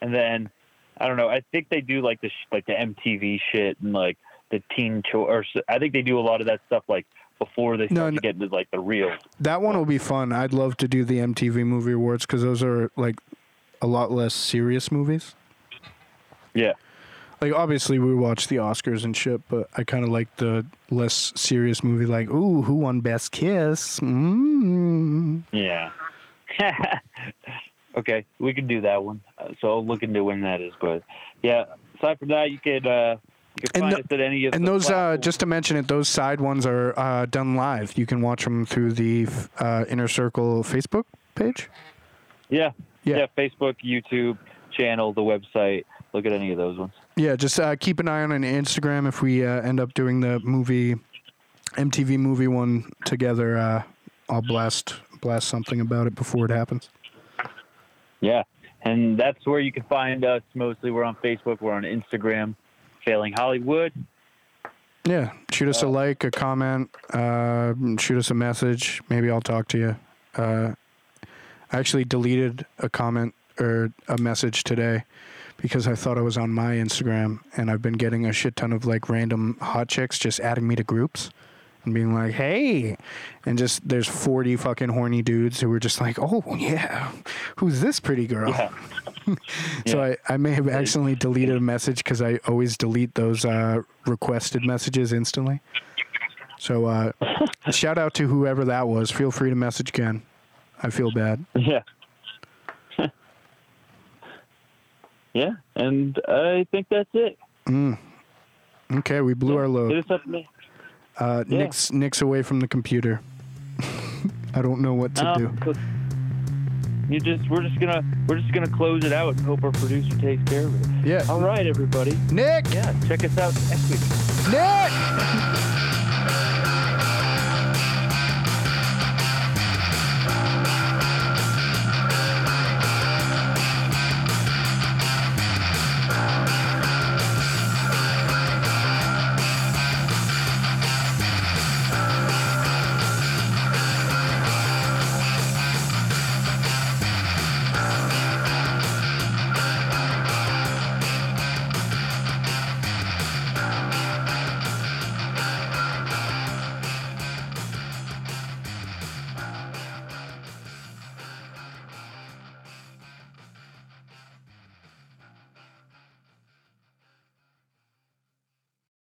C: and then I don't know. I think they do like the sh- like the MTV shit and like the teen cho- I think they do a lot of that stuff like before they start
B: no.
C: to get into like the real.
B: That one will be fun. I'd love to do the MTV Movie Awards because those are like a lot less serious movies.
C: Yeah,
B: Like obviously we watch the Oscars and shit, but I kind of like the less serious movie. Like, ooh, who won Best Kiss? Mm.
C: yeah. okay, we can do that one. Uh, so I'll look into when that is. But yeah, aside from that, you could uh, you could
B: And
C: find
B: the-
C: us at any of
B: And those, uh, just to mention it, those side ones are uh, done live. You can watch them through the uh, Inner Circle Facebook page.
C: yeah,
B: Yeah.
C: yeah, Facebook, YouTube channel, the website. Look at any of those ones.
B: Yeah, just uh, keep an eye on an Instagram if we uh, end up doing the movie, MTV movie one together. Uh, I'll blast blast something about it before it happens.
C: Yeah, and that's where you can find us mostly. We're on Facebook. We're on Instagram. Failing Hollywood.
B: Yeah, shoot us a
C: Uh,
B: like, a comment, uh, shoot us a message. Maybe I'll talk to you. Uh, I actually deleted a comment or a message today because I thought I was on my Instagram, and I've been getting a shit ton of like random hot chicks just adding me to groups and being like, "Hey," and just there's forty fucking horny dudes who were just like, "Oh yeah, who's this pretty girl?"
C: Yeah.
B: So I, I may have accidentally deleted a message because I always delete those uh, requested messages instantly. So uh, shout out to whoever that was. Feel free to message again. I feel bad.
C: Yeah. Yeah, and I think that's it.
B: Okay, we blew our
C: Hit
B: load.
C: us up. man.
B: Uh,
C: Yeah.
B: Nick's Nick's away from the computer. I don't know what to
C: Um,
B: do.
C: You just we're just gonna we're just gonna close it out and hope our producer takes care of it.
B: Yeah.
C: All right, everybody.
B: Nick.
C: Yeah, check us out next week.
B: Nick.